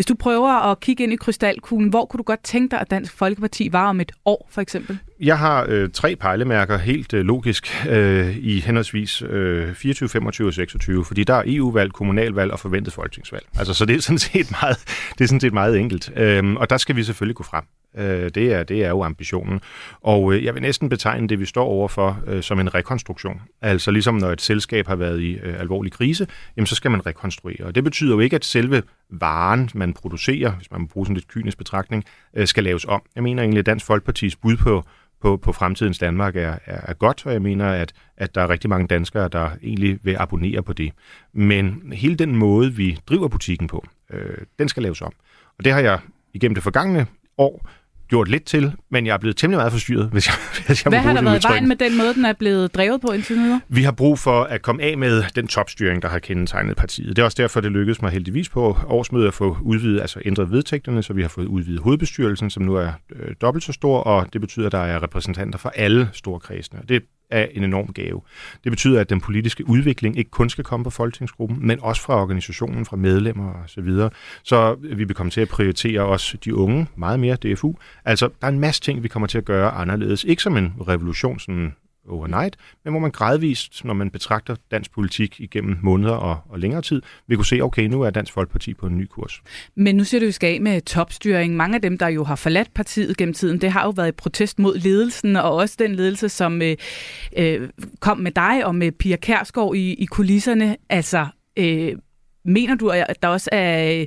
Hvis du prøver at kigge ind i krystalkuglen, hvor kunne du godt tænke dig, at Dansk Folkeparti var om et år, for eksempel? Jeg har øh, tre pejlemærker, helt øh, logisk, øh, i henholdsvis øh, 24, 25 og 26, fordi der er EU-valg, kommunalvalg og forventet folketingsvalg. Altså, så det er sådan set meget, det er sådan set meget enkelt. Øh, og der skal vi selvfølgelig gå frem. Øh, det, er, det er jo ambitionen. Og øh, jeg vil næsten betegne det, vi står overfor, øh, som en rekonstruktion. Altså ligesom når et selskab har været i øh, alvorlig krise, jamen så skal man rekonstruere. Og det betyder jo ikke, at selve varen, man producerer, hvis man må bruge sådan lidt kynisk betragtning, øh, skal laves om. Jeg mener egentlig, at Dansk Folkepartis bud på på, på fremtidens Danmark er, er, er godt, og jeg mener, at, at der er rigtig mange danskere, der egentlig vil abonnere på det. Men hele den måde, vi driver butikken på, øh, den skal laves om. Og det har jeg igennem det forgangne år gjort lidt til, men jeg er blevet temmelig meget forstyrret, hvis jeg, hvis jeg Hvad har der været i vejen med den måde, den er blevet drevet på indtil videre? Vi har brug for at komme af med den topstyring, der har kendetegnet partiet. Det er også derfor, det lykkedes mig heldigvis på årsmødet at få udvidet, altså ændret vedtægterne, så vi har fået udvidet hovedbestyrelsen, som nu er øh, dobbelt så stor, og det betyder, at der er repræsentanter fra alle store kredsene. Det er en enorm gave. Det betyder, at den politiske udvikling ikke kun skal komme fra folketingsgruppen, men også fra organisationen, fra medlemmer osv. Så, videre. så vi vil komme til at prioritere også de unge meget mere, DFU. Altså, der er en masse ting, vi kommer til at gøre anderledes. Ikke som en revolution, sådan overnight, men hvor man gradvist, når man betragter dansk politik igennem måneder og, og længere tid, vil kunne se, okay, nu er Dansk Folkeparti på en ny kurs. Men nu ser du, at vi skal af med topstyring. Mange af dem, der jo har forladt partiet gennem tiden, det har jo været i protest mod ledelsen, og også den ledelse, som øh, øh, kom med dig og med Pia Kærsgaard i, i kulisserne. Altså, øh, mener du, at der også er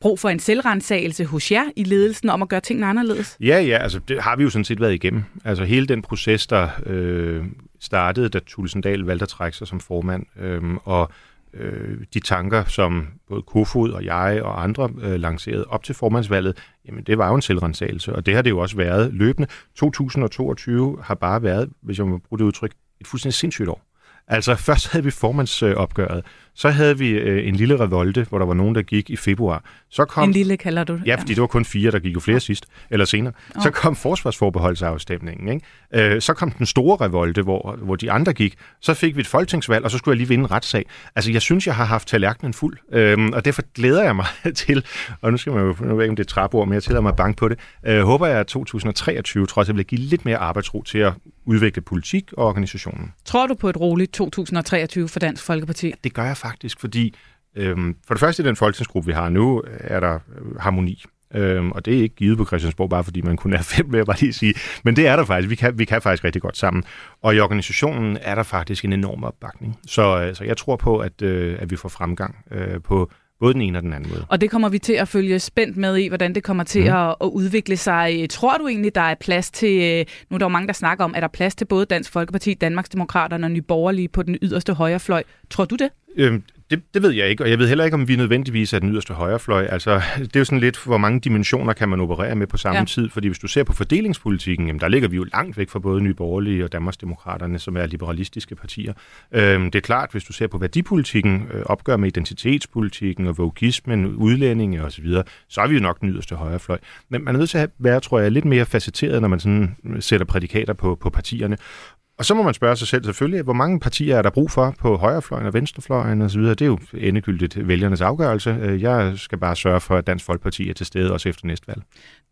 brug for en selvrensagelse hos jer i ledelsen om at gøre tingene anderledes? Ja, ja, altså det har vi jo sådan set været igennem. Altså hele den proces, der øh, startede, da Tulsendal valgte at trække sig som formand, øh, og øh, de tanker, som både Kofod og jeg og andre øh, lancerede op til formandsvalget, jamen det var jo en selvrensagelse, og det har det jo også været løbende. 2022 har bare været, hvis jeg må bruge det udtryk, et fuldstændig sindssygt år. Altså først havde vi formandsopgøret, så havde vi øh, en lille revolte, hvor der var nogen, der gik i februar. Så kom, en lille kalder du det? Ja, fordi det var kun fire, der gik jo flere ja. sidst, eller senere. Ja. Så kom forsvarsforbeholdsafstemningen. Ikke? Øh, så kom den store revolte, hvor, hvor de andre gik. Så fik vi et folketingsvalg, og så skulle jeg lige vinde en retssag. Altså, jeg synes, jeg har haft tallerkenen fuld, øhm, og derfor glæder jeg mig til, og nu skal man jo, nu ved ikke, om det er trappeord, men jeg tillader mig bange på det, øh, håber jeg, at 2023 trods alt vil give lidt mere arbejdsro til at udvikle politik og organisationen. Tror du på et roligt 2023 for Dansk Folkeparti? Det gør jeg faktisk, fordi øhm, for det første i den folketingsgruppe, vi har nu, er der øh, harmoni. Øhm, og det er ikke givet på Christiansborg, bare fordi man kun er fem, vil jeg bare lige sige. Men det er der faktisk. Vi kan, vi kan faktisk rigtig godt sammen. Og i organisationen er der faktisk en enorm opbakning. Så, øh, så jeg tror på, at, øh, at vi får fremgang øh, på både den ene og den anden måde. Og det kommer vi til at følge spændt med i, hvordan det kommer til mm. at, at udvikle sig. Tror du egentlig, der er plads til, nu er der jo mange, der snakker om, er der plads til både Dansk Folkeparti, Danmarksdemokraterne og Nye Borgerlige på den yderste højrefløj? Tror du det? Øhm, det, det ved jeg ikke, og jeg ved heller ikke, om vi nødvendigvis er den yderste højrefløj. Altså, det er jo sådan lidt, hvor mange dimensioner kan man operere med på samme ja. tid, fordi hvis du ser på fordelingspolitikken, jamen, der ligger vi jo langt væk fra både Nye Borgerlige og Danmarksdemokraterne, som er liberalistiske partier. Øhm, det er klart, hvis du ser på værdipolitikken, øh, opgør med identitetspolitikken og vogismen, udlændinge osv., så, så er vi jo nok den yderste højrefløj. Men man er nødt til at være, tror jeg, lidt mere facetteret, når man sådan sætter prædikater på, på partierne. Og så må man spørge sig selv selvfølgelig, hvor mange partier er der brug for på højrefløjen og venstrefløjen osv. Det er jo endegyldigt vælgernes afgørelse. Øh, jeg skal bare sørge for, at Dansk Folkeparti er til stede også efter næste valg.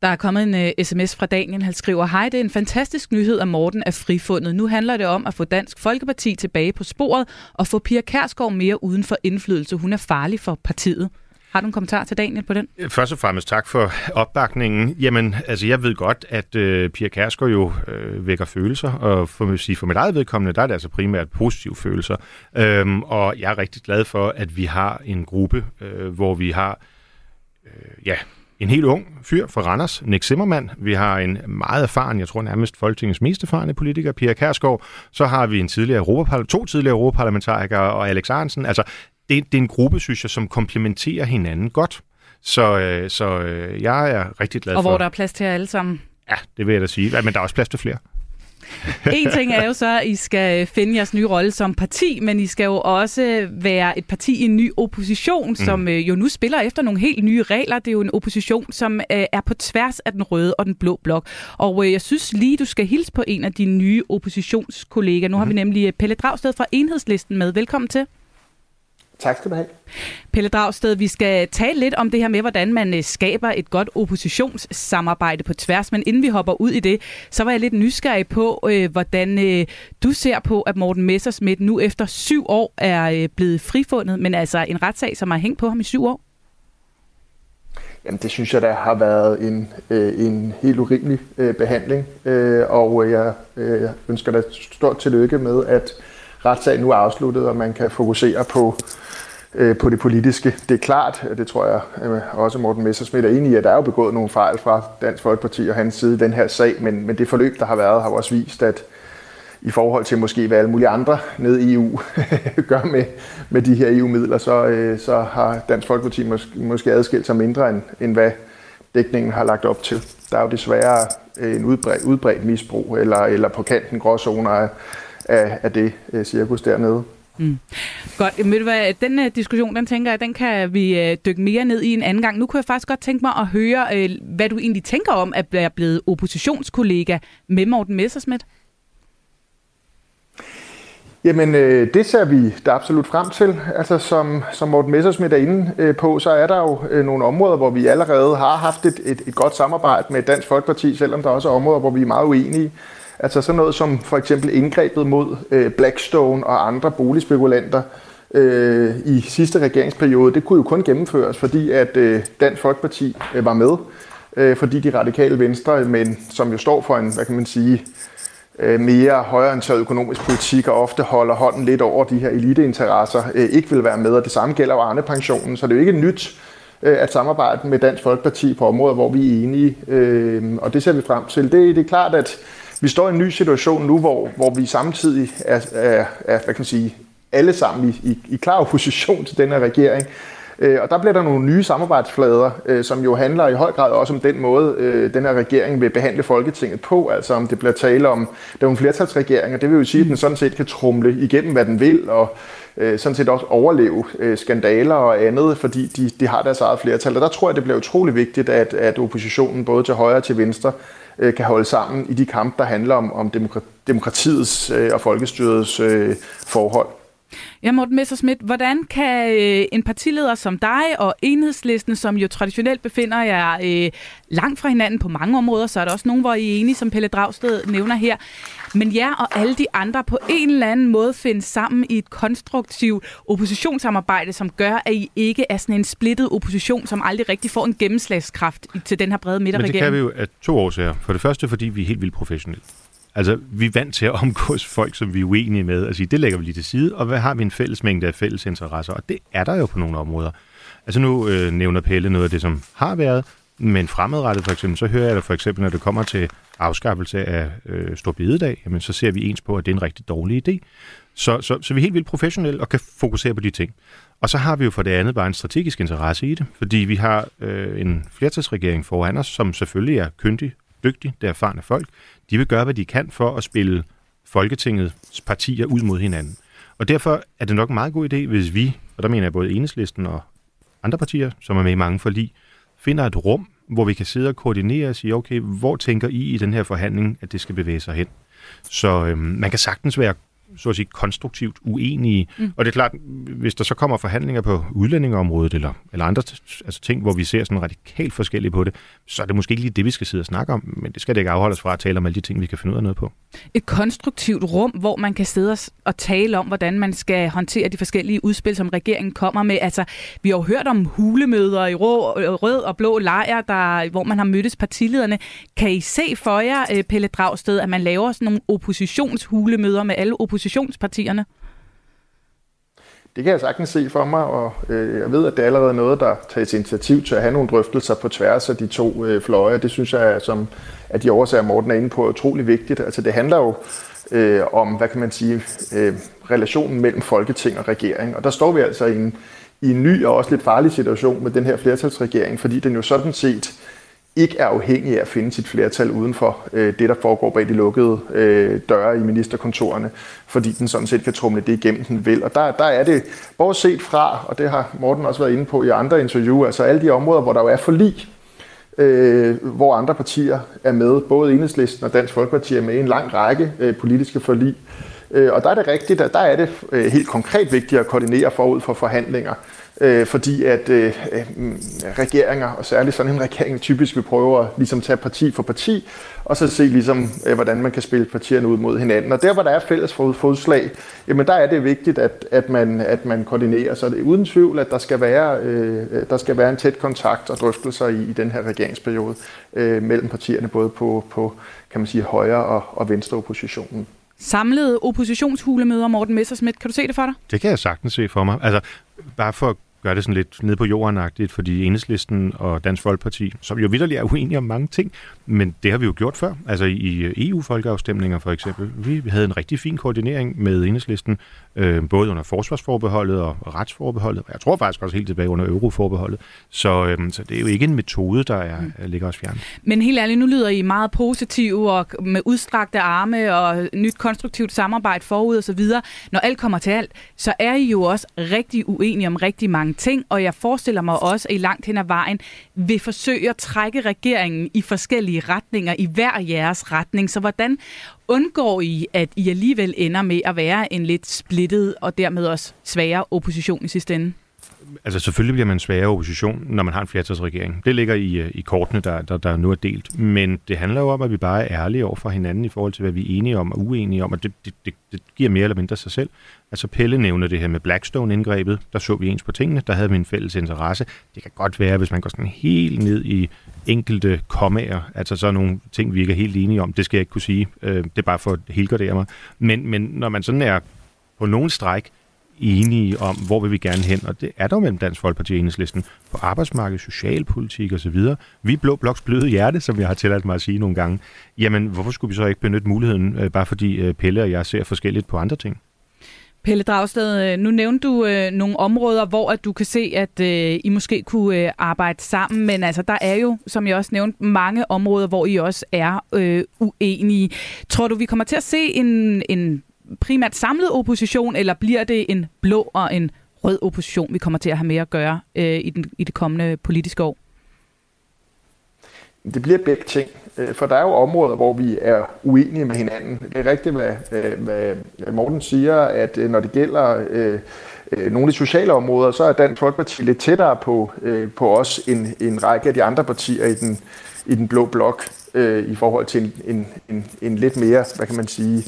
Der er kommet en øh, uh, sms fra Daniel. Han skriver, hej, det er en fantastisk nyhed, at Morten er frifundet. Nu handler det om at få Dansk Folkeparti tilbage på sporet og få Pia Kærsgaard mere uden for indflydelse. Hun er farlig for partiet. Har du en kommentar til Daniel på den? Først og fremmest tak for opbakningen. Jamen, altså jeg ved godt, at øh, Pia Kærsgaard jo øh, vækker følelser, og for, at sige, for mit eget vedkommende, der er det altså primært positive følelser. Øhm, og jeg er rigtig glad for, at vi har en gruppe, øh, hvor vi har øh, ja, en helt ung fyr fra Randers, Nick Zimmermann. Vi har en meget erfaren, jeg tror nærmest Folketingets mest erfarne politiker, Pia Kærsgaard. Så har vi en tidligere Europaparl- to tidligere europaparlamentarikere og Alex Arnsen. Altså, det, det er en gruppe, synes jeg, som komplementerer hinanden godt. Så, øh, så øh, jeg er rigtig glad for... Og hvor der er plads til jer alle sammen. Ja, det vil jeg da sige. Ja, men der er også plads til flere. en ting er jo så, at I skal finde jeres nye rolle som parti, men I skal jo også være et parti i en ny opposition, mm. som øh, jo nu spiller efter nogle helt nye regler. Det er jo en opposition, som øh, er på tværs af den røde og den blå blok. Og øh, jeg synes lige, du skal hilse på en af dine nye oppositionskollegaer. Nu mm. har vi mhm. nemlig Pelle Dragsted fra Enhedslisten med. Velkommen til. Tak skal du have. Pelle Dragsted, vi skal tale lidt om det her med, hvordan man øh, skaber et godt oppositionssamarbejde på tværs. Men inden vi hopper ud i det, så var jeg lidt nysgerrig på, øh, hvordan øh, du ser på, at Morten Messersmith nu efter syv år er blevet frifundet, men altså en retssag, som har hængt på ham i syv år. Jamen, det synes jeg, der har været en, øh, en helt urimelig øh, behandling, øh, og jeg øh, ønsker dig stort tillykke med, at retssagen nu er afsluttet, og man kan fokusere på, øh, på det politiske. Det er klart, det tror jeg øh, også Morten Messersmith er enig i, at der er jo begået nogle fejl fra Dansk Folkeparti og hans side i den her sag, men, men det forløb, der har været, har også vist, at i forhold til måske hvad alle mulige andre nede i EU gør med, med de her EU-midler, så, øh, så har Dansk Folkeparti måske, måske adskilt sig mindre, end, end hvad dækningen har lagt op til. Der er jo desværre øh, en udbredt, udbredt misbrug, eller, eller på kanten gråzoner af, af, af det øh, cirkus dernede. Mm. Godt, du hvad, den uh, diskussion, den tænker jeg, den kan vi uh, dykke mere ned i en anden gang. Nu kunne jeg faktisk godt tænke mig at høre, uh, hvad du egentlig tænker om at være blevet oppositionskollega med Morten Messersmith. Jamen, øh, det ser vi da absolut frem til. Altså, som, som Morten Messersmith er inde øh, på, så er der jo øh, nogle områder, hvor vi allerede har haft et, et, et godt samarbejde med Dansk Folkeparti, selvom der også er områder, hvor vi er meget uenige. Altså sådan noget som for eksempel indgrebet mod øh, Blackstone og andre boligspekulanter øh, i sidste regeringsperiode, det kunne jo kun gennemføres, fordi at øh, Dansk Folkeparti øh, var med, øh, fordi de radikale venstre, men som jo står for en, hvad kan man sige, øh, mere højreorienteret økonomisk politik og ofte holder hånden lidt over de her eliteinteresser, øh, ikke vil være med, og det samme gælder jo Arne Pensionen, så det er jo ikke nyt øh, at samarbejde med Dansk Folkeparti på områder, hvor vi er enige, øh, og det ser vi frem til. Det, det er klart, at vi står i en ny situation nu, hvor, hvor vi samtidig er, er, er hvad kan man sige, alle sammen i, i, i klar opposition til den her regering. Øh, og der bliver der nogle nye samarbejdsflader, øh, som jo handler i høj grad også om den måde, øh, den her regering vil behandle Folketinget på. Altså om det bliver tale om, der er en flertalsregering, og det vil jo sige, at den sådan set kan trumle igennem, hvad den vil, og øh, sådan set også overleve øh, skandaler og andet, fordi de, de har deres eget flertal. Og der tror jeg, det bliver utrolig vigtigt, at, at oppositionen både til højre og til venstre øh, kan holde sammen i de kampe, der handler om, om demokratiets øh, og folkestyrets øh, forhold. Ja, Morten Messersmith, hvordan kan øh, en partileder som dig og enhedslisten, som jo traditionelt befinder jer øh, langt fra hinanden på mange områder, så er der også nogen, hvor I er enige, som Pelle Dragsted nævner her, men jer og alle de andre på en eller anden måde finde sammen i et konstruktivt oppositionssamarbejde, som gør, at I ikke er sådan en splittet opposition, som aldrig rigtig får en gennemslagskraft til den her brede midterregering? Men det kan vi jo af to årsager. For det første, fordi vi er helt vildt professionelle. Altså, vi er vant til at omgås folk, som vi er uenige med, og sige, det lægger vi lige til side, og hvad har vi en fælles mængde af fælles interesser? Og det er der jo på nogle områder. Altså nu øh, nævner Pelle noget af det, som har været, men fremadrettet for eksempel, så hører jeg da for eksempel, når det kommer til afskaffelse af øh, Stor Bededag, jamen så ser vi ens på, at det er en rigtig dårlig idé. Så, så, så vi er helt vildt professionelle og kan fokusere på de ting. Og så har vi jo for det andet bare en strategisk interesse i det, fordi vi har øh, en flertalsregering foran os, som selvfølgelig er kyndig, dygtig, det er erfarne folk. De vil gøre, hvad de kan for at spille Folketingets partier ud mod hinanden. Og derfor er det nok en meget god idé, hvis vi, og der mener jeg både Enhedslisten og andre partier, som er med i mange forlig, finder et rum, hvor vi kan sidde og koordinere og sige, okay, hvor tænker I i den her forhandling, at det skal bevæge sig hen? Så øhm, man kan sagtens være så at sige, konstruktivt uenige. Mm. Og det er klart, hvis der så kommer forhandlinger på udlændingeområdet eller, eller andre altså ting, hvor vi ser sådan radikalt forskelligt på det, så er det måske ikke lige det, vi skal sidde og snakke om, men det skal det ikke afholde os fra at tale om alle de ting, vi kan finde ud af noget på. Et konstruktivt rum, hvor man kan sidde og tale om, hvordan man skal håndtere de forskellige udspil, som regeringen kommer med. Altså, vi har jo hørt om hulemøder i rød og blå lejr, der, hvor man har mødtes partilederne. Kan I se for jer, øh, Pelle Dragsted, at man laver sådan nogle oppositionshulemøder med alle oppositions oppositionspartierne? Det kan jeg sagtens se for mig, og øh, jeg ved, at det er allerede noget, der tages initiativ til at have nogle drøftelser på tværs af de to øh, fløje. Det synes jeg, som at de årsager, Morten er inde på, er utrolig vigtigt. Altså det handler jo øh, om, hvad kan man sige, øh, relationen mellem Folketing og regering. Og der står vi altså i en, i en ny og også lidt farlig situation med den her flertalsregering, fordi den jo sådan set ikke er afhængig af at finde sit flertal uden for øh, det, der foregår bag de lukkede øh, døre i ministerkontorerne, fordi den sådan set kan trumle det igennem, den vil. Og der, der er det, bortset fra, og det har Morten også været inde på i andre interview, altså alle de områder, hvor der jo er forlig, øh, hvor andre partier er med, både Enhedslisten og Dansk Folkeparti er med i en lang række øh, politiske forlig, Øh, og der er det rigtigt, at der er det øh, helt konkret vigtigt at koordinere forud for forhandlinger øh, fordi at øh, øh, regeringer, og særligt sådan en regering, typisk vil prøve at ligesom, tage parti for parti, og så se, ligesom, øh, hvordan man kan spille partierne ud mod hinanden. Og der, hvor der er fælles fodslag, jamen der er det vigtigt, at, at, man, at man koordinerer. Så det er uden tvivl, at der skal være, øh, der skal være en tæt kontakt og drøftelser i, i den her regeringsperiode øh, mellem partierne, både på, på kan man sige, højre og, og venstre oppositionen samlede oppositionshulemøder, Morten Messersmith. Kan du se det for dig? Det kan jeg sagtens se for mig. Altså, bare for at gør det sådan lidt ned på jorden fordi Enhedslisten og Dansk Folkeparti, som jo vidderligt er uenige om mange ting, men det har vi jo gjort før. Altså i EU-folkeafstemninger for eksempel. Vi havde en rigtig fin koordinering med Enhedslisten, øh, både under forsvarsforbeholdet og retsforbeholdet, og jeg tror faktisk også helt tilbage under euroforbeholdet. Så, øh, så det er jo ikke en metode, der er, mm. ligger os fjern. Men helt ærligt, nu lyder I meget positive og med udstrakte arme og nyt konstruktivt samarbejde forud og så videre. Når alt kommer til alt, så er I jo også rigtig uenige om rigtig mange ting, og jeg forestiller mig også, at I langt hen ad vejen vil forsøge at trække regeringen i forskellige retninger, i hver jeres retning. Så hvordan undgår I, at I alligevel ender med at være en lidt splittet og dermed også svagere opposition i sidste ende? Altså selvfølgelig bliver man svagere opposition, når man har en flertalsregering. Det ligger i, øh, i kortene, der, der, der nu er delt. Men det handler jo om, at vi bare er ærlige over for hinanden i forhold til, hvad vi er enige om og uenige om, og det, det, det, det giver mere eller mindre sig selv. Altså Pelle nævner det her med Blackstone-indgrebet. Der så vi ens på tingene. Der havde vi en fælles interesse. Det kan godt være, hvis man går sådan helt ned i enkelte kommaer, altså så nogle ting, vi ikke er helt enige om. Det skal jeg ikke kunne sige. Øh, det er bare for at helgardere mig. Men, men når man sådan er på nogen stræk enige om, hvor vil vi gerne hen, og det er der mellem Dansk Folkeparti og Enhedslisten på arbejdsmarked, socialpolitik osv. Vi er Blå Bloks bløde hjerte, som jeg har tilladt mig at sige nogle gange. Jamen, hvorfor skulle vi så ikke benytte muligheden, øh, bare fordi øh, Pelle og jeg ser forskelligt på andre ting? Pelle Dragsted, øh, nu nævnte du øh, nogle områder, hvor at du kan se, at øh, I måske kunne øh, arbejde sammen, men altså der er jo, som jeg også nævnte, mange områder, hvor I også er øh, uenige. Tror du, vi kommer til at se en, en primært samlet opposition, eller bliver det en blå og en rød opposition, vi kommer til at have mere at gøre øh, i, den, i det kommende politiske år? Det bliver begge ting, øh, for der er jo områder, hvor vi er uenige med hinanden. Det er rigtigt, hvad, øh, hvad Morten siger, at øh, når det gælder øh, nogle af de sociale områder, så er Dansk Folkeparti lidt tættere på, øh, på os end en række af de andre partier i den, i den blå blok øh, i forhold til en, en, en, en lidt mere, hvad kan man sige,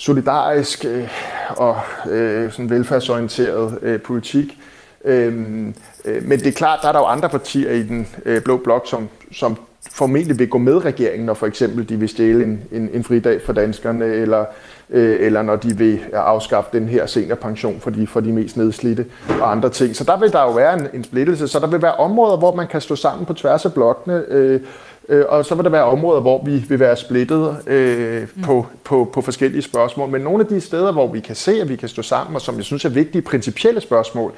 solidarisk øh, og øh, sådan velfærdsorienteret øh, politik. Øhm, øh, men det er klart, der er der jo andre partier i den øh, blå blok, som, som formentlig vil gå med regeringen, når for eksempel de vil stjæle en, en, en fridag for danskerne, eller, øh, eller når de vil afskaffe den her seniorpension for de, for de mest nedslidte og andre ting. Så der vil der jo være en, en splittelse, så der vil være områder, hvor man kan stå sammen på tværs af blokkene, øh, Øh, og så vil der være områder, hvor vi vil være splittet øh, mm. på, på, på forskellige spørgsmål. Men nogle af de steder, hvor vi kan se, at vi kan stå sammen, og som jeg synes er vigtige principielle spørgsmål,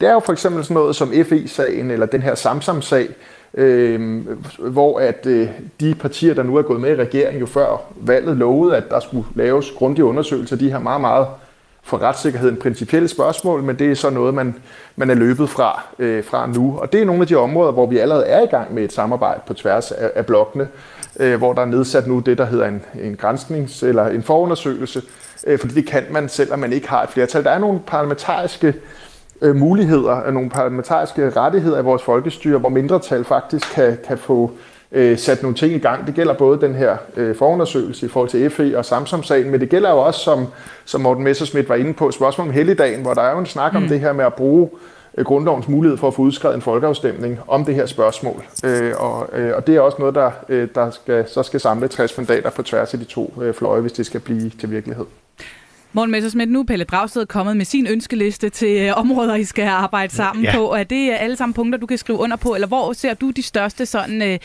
det er jo for eksempel sådan noget som FE-sagen, eller den her Samsam-sag, øh, hvor at øh, de partier, der nu er gået med i regeringen, jo før valget lovede, at der skulle laves grundige undersøgelser af de her meget, meget for retssikkerheden principielle spørgsmål, men det er så noget, man, man er løbet fra, øh, fra nu. Og det er nogle af de områder, hvor vi allerede er i gang med et samarbejde på tværs af, af blokkene, øh, hvor der er nedsat nu det, der hedder en, en grænsknings- eller en forundersøgelse, øh, fordi det kan man, selvom man ikke har et flertal. Der er nogle parlamentariske øh, muligheder, nogle parlamentariske rettigheder i vores folkestyre, hvor mindretal faktisk kan, kan få øh, sat nogle ting i gang. Det gælder både den her øh, forundersøgelse i forhold til FE og Samsung-sagen, men det gælder jo også, som, som Morten Messerschmidt var inde på, spørgsmål om helligdagen, hvor der er jo en snak om mm. det her med at bruge øh, grundlovens mulighed for at få udskrevet en folkeafstemning om det her spørgsmål. Øh, og, øh, og det er også noget, der, øh, der skal, så skal samle 60 mandater på tværs af de to øh, fløje, hvis det skal blive til virkelighed. Morten Messersmith, nu er Pelle Dragsted kommet med sin ønskeliste til øh, områder, I skal arbejde sammen ja. på. Er det alle sammen punkter, du kan skrive under på, eller hvor ser du de største sådan, øh,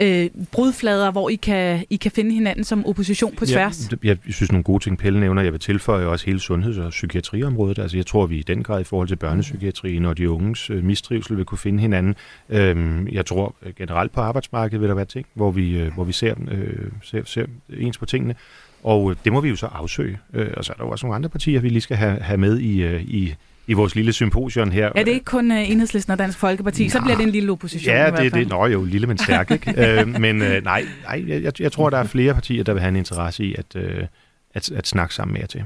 øh, brudflader, hvor I kan, I kan finde hinanden som opposition på tværs? Ja, jeg, jeg synes, nogle gode ting, Pelle nævner. Jeg vil tilføje også hele sundheds- og psykiatriområdet. Altså, jeg tror, vi i den grad i forhold til børnepsykiatrien og de unges øh, mistrivsel vil kunne finde hinanden. Øhm, jeg tror generelt på arbejdsmarkedet vil der være ting, hvor vi, øh, hvor vi ser, øh, ser, ser ens på tingene. Og øh, det må vi jo så afsøge. Øh, og så er der jo også nogle andre partier, vi lige skal have, have med i, øh, i, i vores lille symposion her. Er det ikke kun uh, Enhedslisten og Dansk Folkeparti? Nå, så bliver det en lille opposition Ja, i hvert det, det, nå jo, lille men stærk, ikke? men nej, nej jeg, jeg tror, der er flere partier, der vil have en interesse i, at, uh, at, at snakke sammen mere til.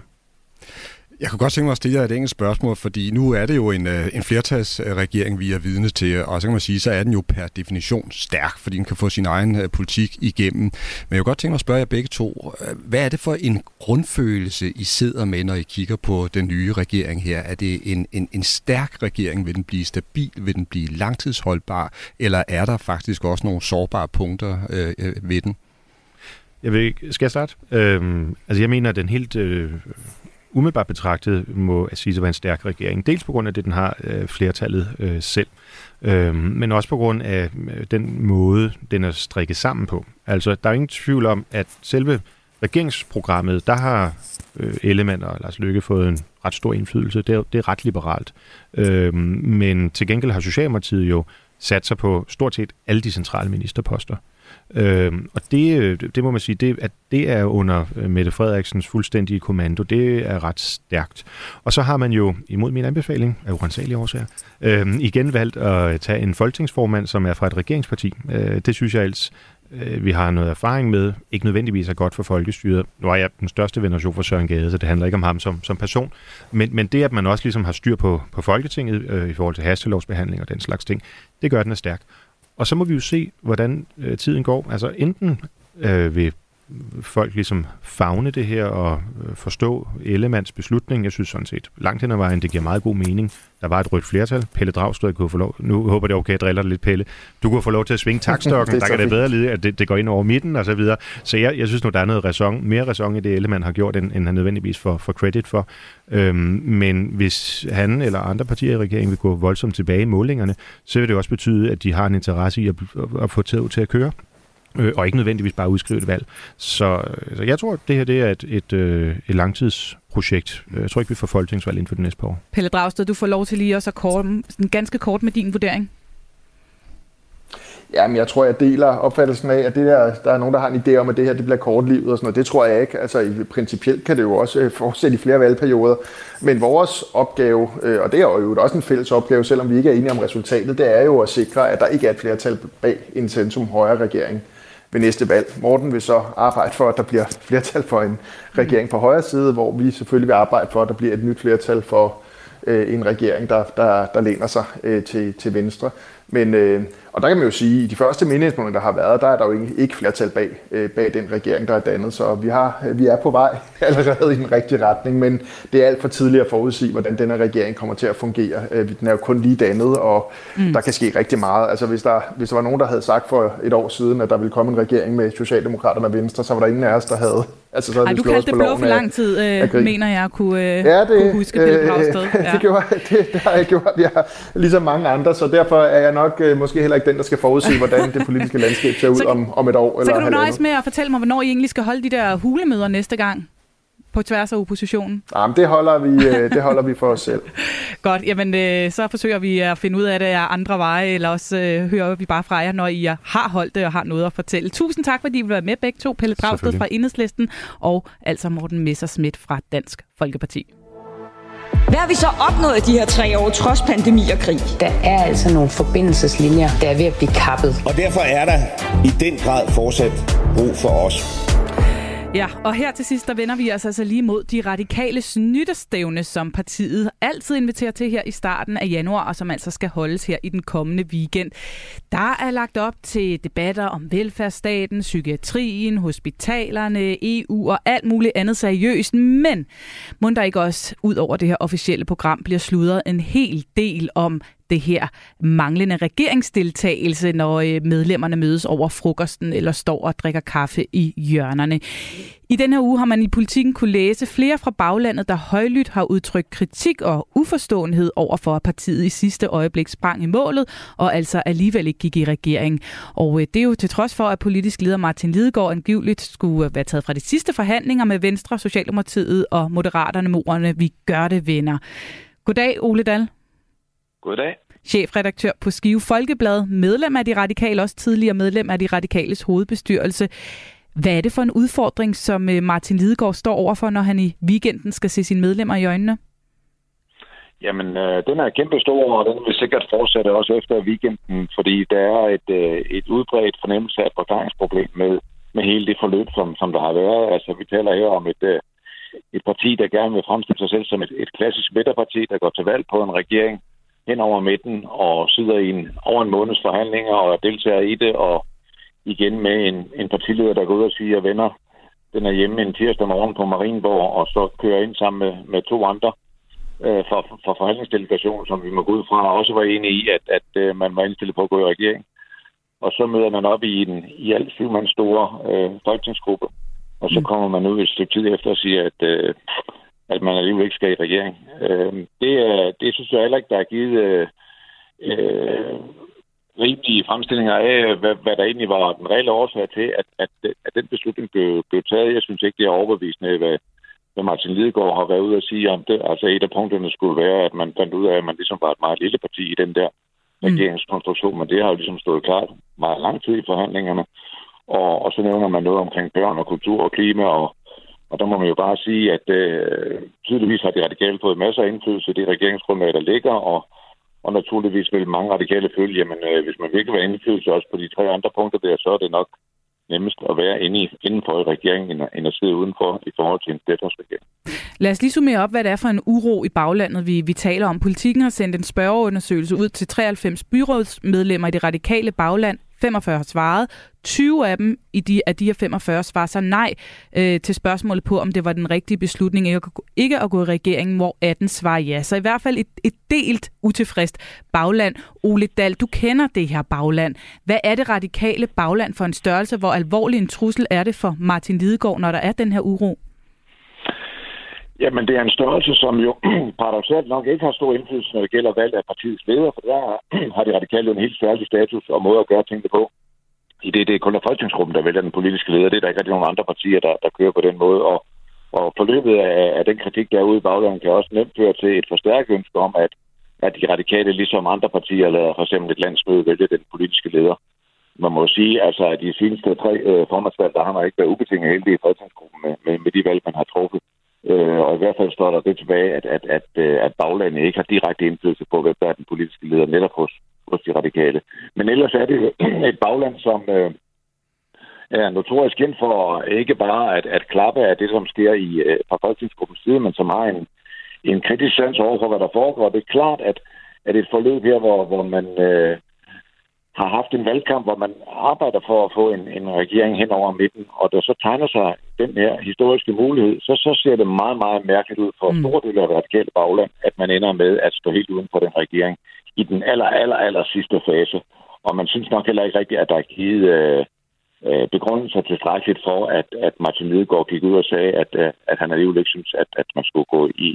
Jeg kunne godt tænke mig at stille jer et enkelt spørgsmål, fordi nu er det jo en, øh, en flertalsregering, vi er vidne til, og så kan man sige, så er den jo per definition stærk, fordi den kan få sin egen øh, politik igennem. Men jeg kunne godt tænke mig at spørge jer begge to, øh, hvad er det for en grundfølelse, I sidder med, når I kigger på den nye regering her? Er det en, en, en stærk regering? Vil den blive stabil? Vil den blive langtidsholdbar? Eller er der faktisk også nogle sårbare punkter øh, ved den? Jeg vil, skal jeg starte? Øhm, altså jeg mener, at den helt øh, umiddelbart betragtet må at sige at være en stærk regering. Dels på grund af det, den har øh, flertallet øh, selv, øh, men også på grund af øh, den måde, den er strikket sammen på. Altså, der er ingen tvivl om, at selve regeringsprogrammet, der har øh, Ellemann og Lars Løkke fået en ret stor indflydelse. Det er, det er ret liberalt. Øh, men til gengæld har Socialdemokratiet jo sig på stort set alle de centrale ministerposter. Øh, og det, øh, det må man sige, det, at det er under øh, Mette Frederiksens fuldstændige kommando. Det er ret stærkt. Og så har man jo, imod min anbefaling, af urensagelige årsager, øh, igen valgt at tage en folketingsformand, som er fra et regeringsparti. Øh, det synes jeg ellers, øh, vi har noget erfaring med, ikke nødvendigvis er godt for folkestyret. Nu er jeg den største veneration for Søren Gade, så det handler ikke om ham som, som person. Men, men det, at man også ligesom har styr på, på Folketinget øh, i forhold til hastelovsbehandling og den slags ting, det gør den er stærk. Og så må vi jo se, hvordan øh, tiden går. Altså enten øh, vil folk ligesom fagne det her og øh, forstå Ellemands beslutning. Jeg synes sådan set, langt hen ad vejen, det giver meget god mening. Der var et rødt flertal. Pelle Dragsted kunne få lov, nu håber det er okay, jeg driller lidt Pelle. Du kunne få lov til at svinge takstokken, der kan det bedre lide, at det, det, går ind over midten og så videre. Så jeg, jeg synes nu, der er noget ræson, mere ræson i det, Ellemann har gjort, end, end han nødvendigvis får, for credit for. Øhm, men hvis han eller andre partier i regeringen vil gå voldsomt tilbage i målingerne, så vil det også betyde, at de har en interesse i at, at få taget til at køre øh, og ikke nødvendigvis bare udskrive et valg. Så, så jeg tror, at det her det er et, et, øh, et langtidsprojekt. Jeg tror ikke, vi får folketingsvalg inden for det næste par år. Pelle Dragsted, du får lov til lige også at kort, ganske kort med din vurdering. Jamen, jeg tror, jeg deler opfattelsen af, at det der, der er nogen, der har en idé om, at det her det bliver kortlivet og sådan noget. Det tror jeg ikke. Altså, i, principielt kan det jo også øh, fortsætte i flere valgperioder. Men vores opgave, øh, og det er jo også en fælles opgave, selvom vi ikke er enige om resultatet, det er jo at sikre, at der ikke er et flertal bag en centrum højre regering ved næste valg. Morten vil så arbejde for, at der bliver flertal for en regering på højre side, hvor vi selvfølgelig vil arbejde for, at der bliver et nyt flertal for øh, en regering, der, der, der læner sig øh, til, til venstre. Men, øh, og der kan man jo sige, at i de første meningsmålinger, der har været, der er der jo ikke, ikke flertal bag, øh, bag den regering, der er dannet. Så vi, har, vi er på vej allerede i den rigtige retning, men det er alt for tidligt at forudsige, hvordan den her regering kommer til at fungere. Øh, den er jo kun lige dannet, og mm. der kan ske rigtig meget. Altså hvis der, hvis der var nogen, der havde sagt for et år siden, at der ville komme en regering med Socialdemokraterne og Venstre, så var der ingen af os, der havde Altså, så Ej, du kaldte det blå for lang tid, øh, mener jeg, kunne, øh, ja, det, kunne huske Pelle øh, Ja. det, gjorde, det, det har jeg gjort, jeg, ligesom mange andre, så derfor er jeg nok øh, måske heller ikke den, der skal forudse, hvordan det politiske landskab ser ud så, om, om et år. Så eller kan du nøjes med at fortælle mig, hvornår I egentlig skal holde de der hulemøder næste gang? på tværs af oppositionen? Jamen, det holder vi, øh, det holder vi for os selv. Godt, jamen øh, så forsøger vi at finde ud af det af andre veje, eller også øh, hører vi bare fra jer, når I har holdt det og har noget at fortælle. Tusind tak, fordi I vil være med begge to. Pelle Dragsted fra Enhedslisten og altså Morten Messersmith fra Dansk Folkeparti. Hvad har vi så opnået i de her tre år, trods pandemi og krig? Der er altså nogle forbindelseslinjer, der er ved at blive kappet. Og derfor er der i den grad fortsat brug for os. Ja, og her til sidst, der vender vi os altså lige mod de radikale snyttestævne, som partiet altid inviterer til her i starten af januar, og som altså skal holdes her i den kommende weekend. Der er lagt op til debatter om velfærdsstaten, psykiatrien, hospitalerne, EU og alt muligt andet seriøst, men må der ikke også ud over det her officielle program bliver sludret en hel del om det her manglende regeringsdeltagelse, når øh, medlemmerne mødes over frokosten eller står og drikker kaffe i hjørnerne. I den her uge har man i politikken kunne læse flere fra baglandet, der højlydt har udtrykt kritik og uforståenhed over for, at partiet i sidste øjeblik sprang i målet og altså alligevel ikke gik i regering. Og øh, det er jo til trods for, at politisk leder Martin Lidegaard angiveligt skulle øh, være taget fra de sidste forhandlinger med Venstre, Socialdemokratiet og Moderaterne morerne. Vi gør det, venner. Goddag, Ole Dahl. Goddag. Chefredaktør på Skive Folkeblad, medlem af De Radikale, også tidligere medlem af De Radikales hovedbestyrelse. Hvad er det for en udfordring, som øh, Martin Lidegaard står overfor, når han i weekenden skal se sine medlemmer i øjnene? Jamen, øh, den er kæmpe stor, og den vil sikkert fortsætte også efter weekenden, fordi der er et, øh, et udbredt fornemmelse af et med, med hele det forløb, som, som der har været. Altså, vi taler her om et, øh, et parti, der gerne vil fremstille sig selv som et, et klassisk midterparti, der går til valg på en regering hen over midten og sidder i en, over en måneds forhandlinger og deltager i det, og igen med en, en partileder, der går ud og siger, at venner, den er hjemme en tirsdag morgen på Marienborg, og så kører ind sammen med, med to andre øh, for, for forhandlingsdelegationen, som vi må gå ud fra, også var enige i, at, at øh, man var indstillet på at gå i regering. Og så møder man op i en i alt syv mands store øh, folketingsgruppe, og så mm. kommer man ud et stykke tid efter og siger, at, øh, at man alligevel ikke skal i regering. Øh, det, det synes jeg heller ikke, der er givet øh, øh, rimelige fremstillinger af, hvad, hvad der egentlig var den reelle årsag til, at, at, at den beslutning blev, blev taget. Jeg synes ikke, det er overbevisende, hvad, hvad Martin Lidegaard har været ude at sige om det. Altså et af punkterne skulle være, at man fandt ud af, at man ligesom var et meget lille parti i den der mm. regeringskonstruktion, men det har jo ligesom stået klart meget lang tid i forhandlingerne. Og, og så nævner man noget omkring børn og kultur og klima, og, og der må man jo bare sige, at øh, tydeligvis har de radikale fået masser af indflydelse i det regeringsgrundlag, der ligger, og, og naturligvis vil mange radikale følge, jamen øh, hvis man virkelig vil have indflydelse også på de tre andre punkter der, så er det nok nemmest at være inde i, indenfor i regeringen, end at sidde udenfor i forhold til en flertalsregering. Lad os lige summere op, hvad det er for en uro i baglandet, vi, vi taler om. Politikken har sendt en spørgeundersøgelse ud til 93 byrådsmedlemmer i det radikale bagland. 45 har svaret. 20 af dem i de, af de her 45 svarer så nej øh, til spørgsmålet på, om det var den rigtige beslutning ikke, ikke at gå i regeringen, hvor 18 svarer ja. Så i hvert fald et, et delt utilfredst bagland. Ole Dahl, du kender det her bagland. Hvad er det radikale bagland for en størrelse? Hvor alvorlig en trussel er det for Martin Lidegaard, når der er den her uro? Jamen, det er en størrelse, som jo paradoxalt nok ikke har stor indflydelse, når det gælder valg af partiets leder, for der har de radikale en helt særlig status og måde at gøre tingene på. I det, det er kun folketingsgruppen, der vælger den politiske leder. Det er der ikke rigtig nogen andre partier, der, der kører på den måde. Og, og forløbet af, af den kritik, der er ude i baglandet, kan også nemt føre til et forstærket ønske om, at, at de radikale, ligesom andre partier, lader for eksempel et landsmøde vælge den politiske leder. Man må sige, altså, at de seneste tre øh, formandsvalg, der har man ikke været ubetinget heldig i folketingsgruppen med, med, med de valg, man har truffet. Øh, og i hvert fald står der det tilbage, at, at, at, øh, at baglandet ikke har direkte indflydelse på, hvem der er den politiske leder, netop hos, hos de radikale. Men ellers er det et bagland, som øh, er notorisk kendt for ikke bare at, at klappe af det, som sker i øh, fra folketingsgruppens side, men som har en, en kritisk sans over for, hvad der foregår. Det er klart, at, at et forløb her, hvor, hvor man øh, har haft en valgkamp, hvor man arbejder for at få en, en regering hen over midten, og der så tegner sig den her historiske mulighed, så, så ser det meget, meget mærkeligt ud for mm. store dele af det radikale bagland, at man ender med at stå helt uden for den regering i den aller, aller, aller sidste fase. Og man synes nok heller ikke rigtigt, at der er givet øh, øh, begrundelser tilstrækkeligt for, at, at Martin Lidegaard gik ud og sagde, at, øh, at han alligevel ikke synes, at, at man skulle gå i,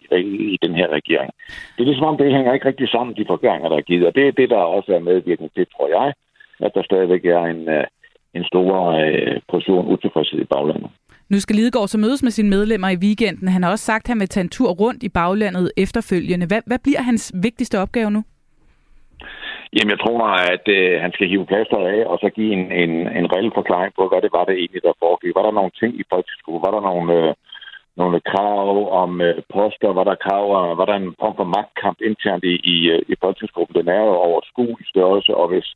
i den her regering. Det er ligesom om, det hænger ikke rigtig sammen, de forklaringer, der er givet. Og det er det, der også er medvirkende til, tror jeg, at der stadigvæk er en, øh, en stor øh, portion utilfredshed i baglandet. Nu skal Lidegaard så mødes med sine medlemmer i weekenden. Han har også sagt, at han vil tage en tur rundt i baglandet efterfølgende. Hvad, hvad bliver hans vigtigste opgave nu? Jamen, jeg tror, at øh, han skal hive plaster af, og så give en, en, en reel forklaring på, hvad det var, det egentlig, der foregik. Var der nogle ting i folkeskolen? Var der nogle, øh, nogle krav om øh, poster? Var der krav øh, var der en form for magtkamp internt i, i, øh, i folkeskolen? Den er jo over skuelig størrelse, og hvis,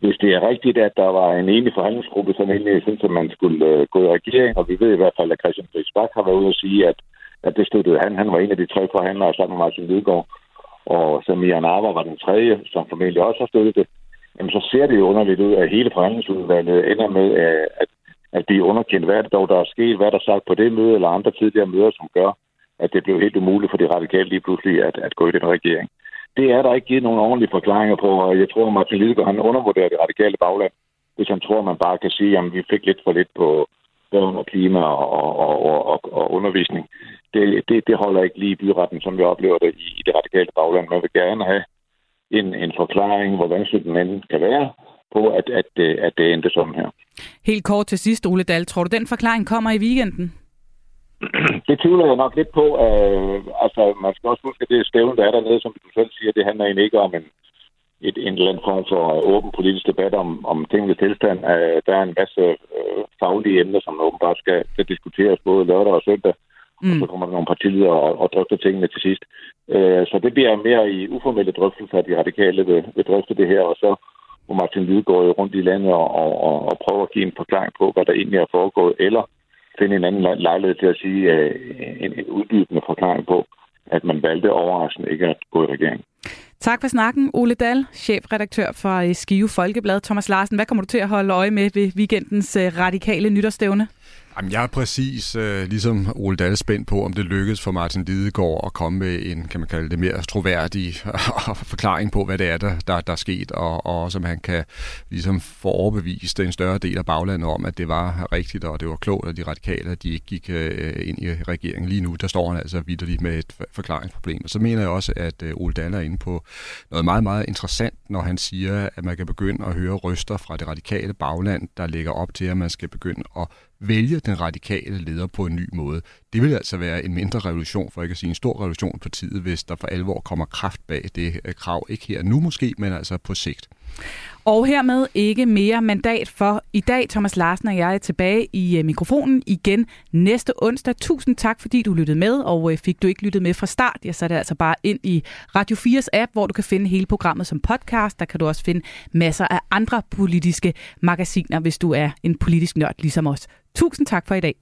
hvis det er rigtigt, at der var en enig forhandlingsgruppe, som egentlig synes, at man skulle øh, gå i regering, og vi ved i hvert fald, at Christian Friis Bak har været ude at sige, at, at det støttede han. Han var en af de tre forhandlere sammen med Martin Lidegaard og Samir Narva var den tredje, som formentlig også har støttet det, jamen så ser det jo underligt ud, at hele forhandlingsudvalget ender med øh, at, at blive underkendt. Hvad er det dog, der er sket? Hvad er der sagt på det møde eller andre tidligere møder, som gør, at det blev helt umuligt for de radikale lige pludselig at, at gå i den regering? Det er der ikke givet nogen ordentlige forklaringer på, og jeg tror, at Martin Lidegaard han undervurderer det radikale bagland, hvis han tror, man bare kan sige, at vi fik lidt for lidt på børn og klima og, og, og, og, og undervisning det, det, det holder ikke lige i byretten, som vi oplever det i, i det radikale bagland. Man vil gerne have en, en forklaring, hvor vanskeligt anden kan være på, at, at, at det endte sådan her. Helt kort til sidst, Ole Dahl. Tror du, den forklaring kommer i weekenden? Det tvivler jeg nok lidt på. Uh, altså, man skal også huske, at det stævne, der er dernede, som du selv siger, det handler egentlig ikke om en, et, en eller anden form for åben politisk debat om, om tingens tilstand. Uh, der er en masse uh, faglige emner, som åbenbart skal, skal diskuteres både lørdag og søndag. Mm. Og så kommer der nogle partiledere og, og drøfter tingene til sidst. Øh, så det bliver mere i uformelle drøftelser, at de radikale vil, vil drøfte det her, og så må Martin Lidegaard rundt i landet og, og, og, og prøve at give en forklaring på, hvad der egentlig er foregået, eller finde en anden lejlighed til at sige øh, en, en uddybende forklaring på, at man valgte overraskende ikke at gå i regering. Tak for snakken, Ole Dahl, chefredaktør for øh, Skive Folkeblad. Thomas Larsen, hvad kommer du til at holde øje med ved weekendens øh, radikale nytårsstævne? Jamen, jeg er præcis øh, ligesom Ole Dahl spændt på, om det lykkes for Martin Lidegaard at komme med en, kan man kalde det, mere troværdig forklaring på, hvad det er, der, der, der er sket, og, og som han kan ligesom få overbevist en større del af baglandet om, at det var rigtigt, og det var klogt, at de radikale, at de ikke gik øh, ind i regeringen. Lige nu, der står han altså vidderligt med et forklaringsproblem. Og så mener jeg også, at øh, Ole Dahl er inde på noget meget, meget interessant, når han siger, at man kan begynde at høre røster fra det radikale bagland, der lægger op til, at man skal begynde at vælge den radikale leder på en ny måde. Det vil altså være en mindre revolution, for ikke at sige en stor revolution på tiden, hvis der for alvor kommer kraft bag det øh, krav. Ikke her nu måske, men altså på sigt. Og hermed ikke mere mandat for i dag. Thomas Larsen og jeg er tilbage i øh, mikrofonen igen næste onsdag. Tusind tak, fordi du lyttede med, og øh, fik du ikke lyttet med fra start, ja, så er det altså bare ind i Radio 4's app, hvor du kan finde hele programmet som podcast. Der kan du også finde masser af andre politiske magasiner, hvis du er en politisk nørd ligesom os. Tusind tak for i dag.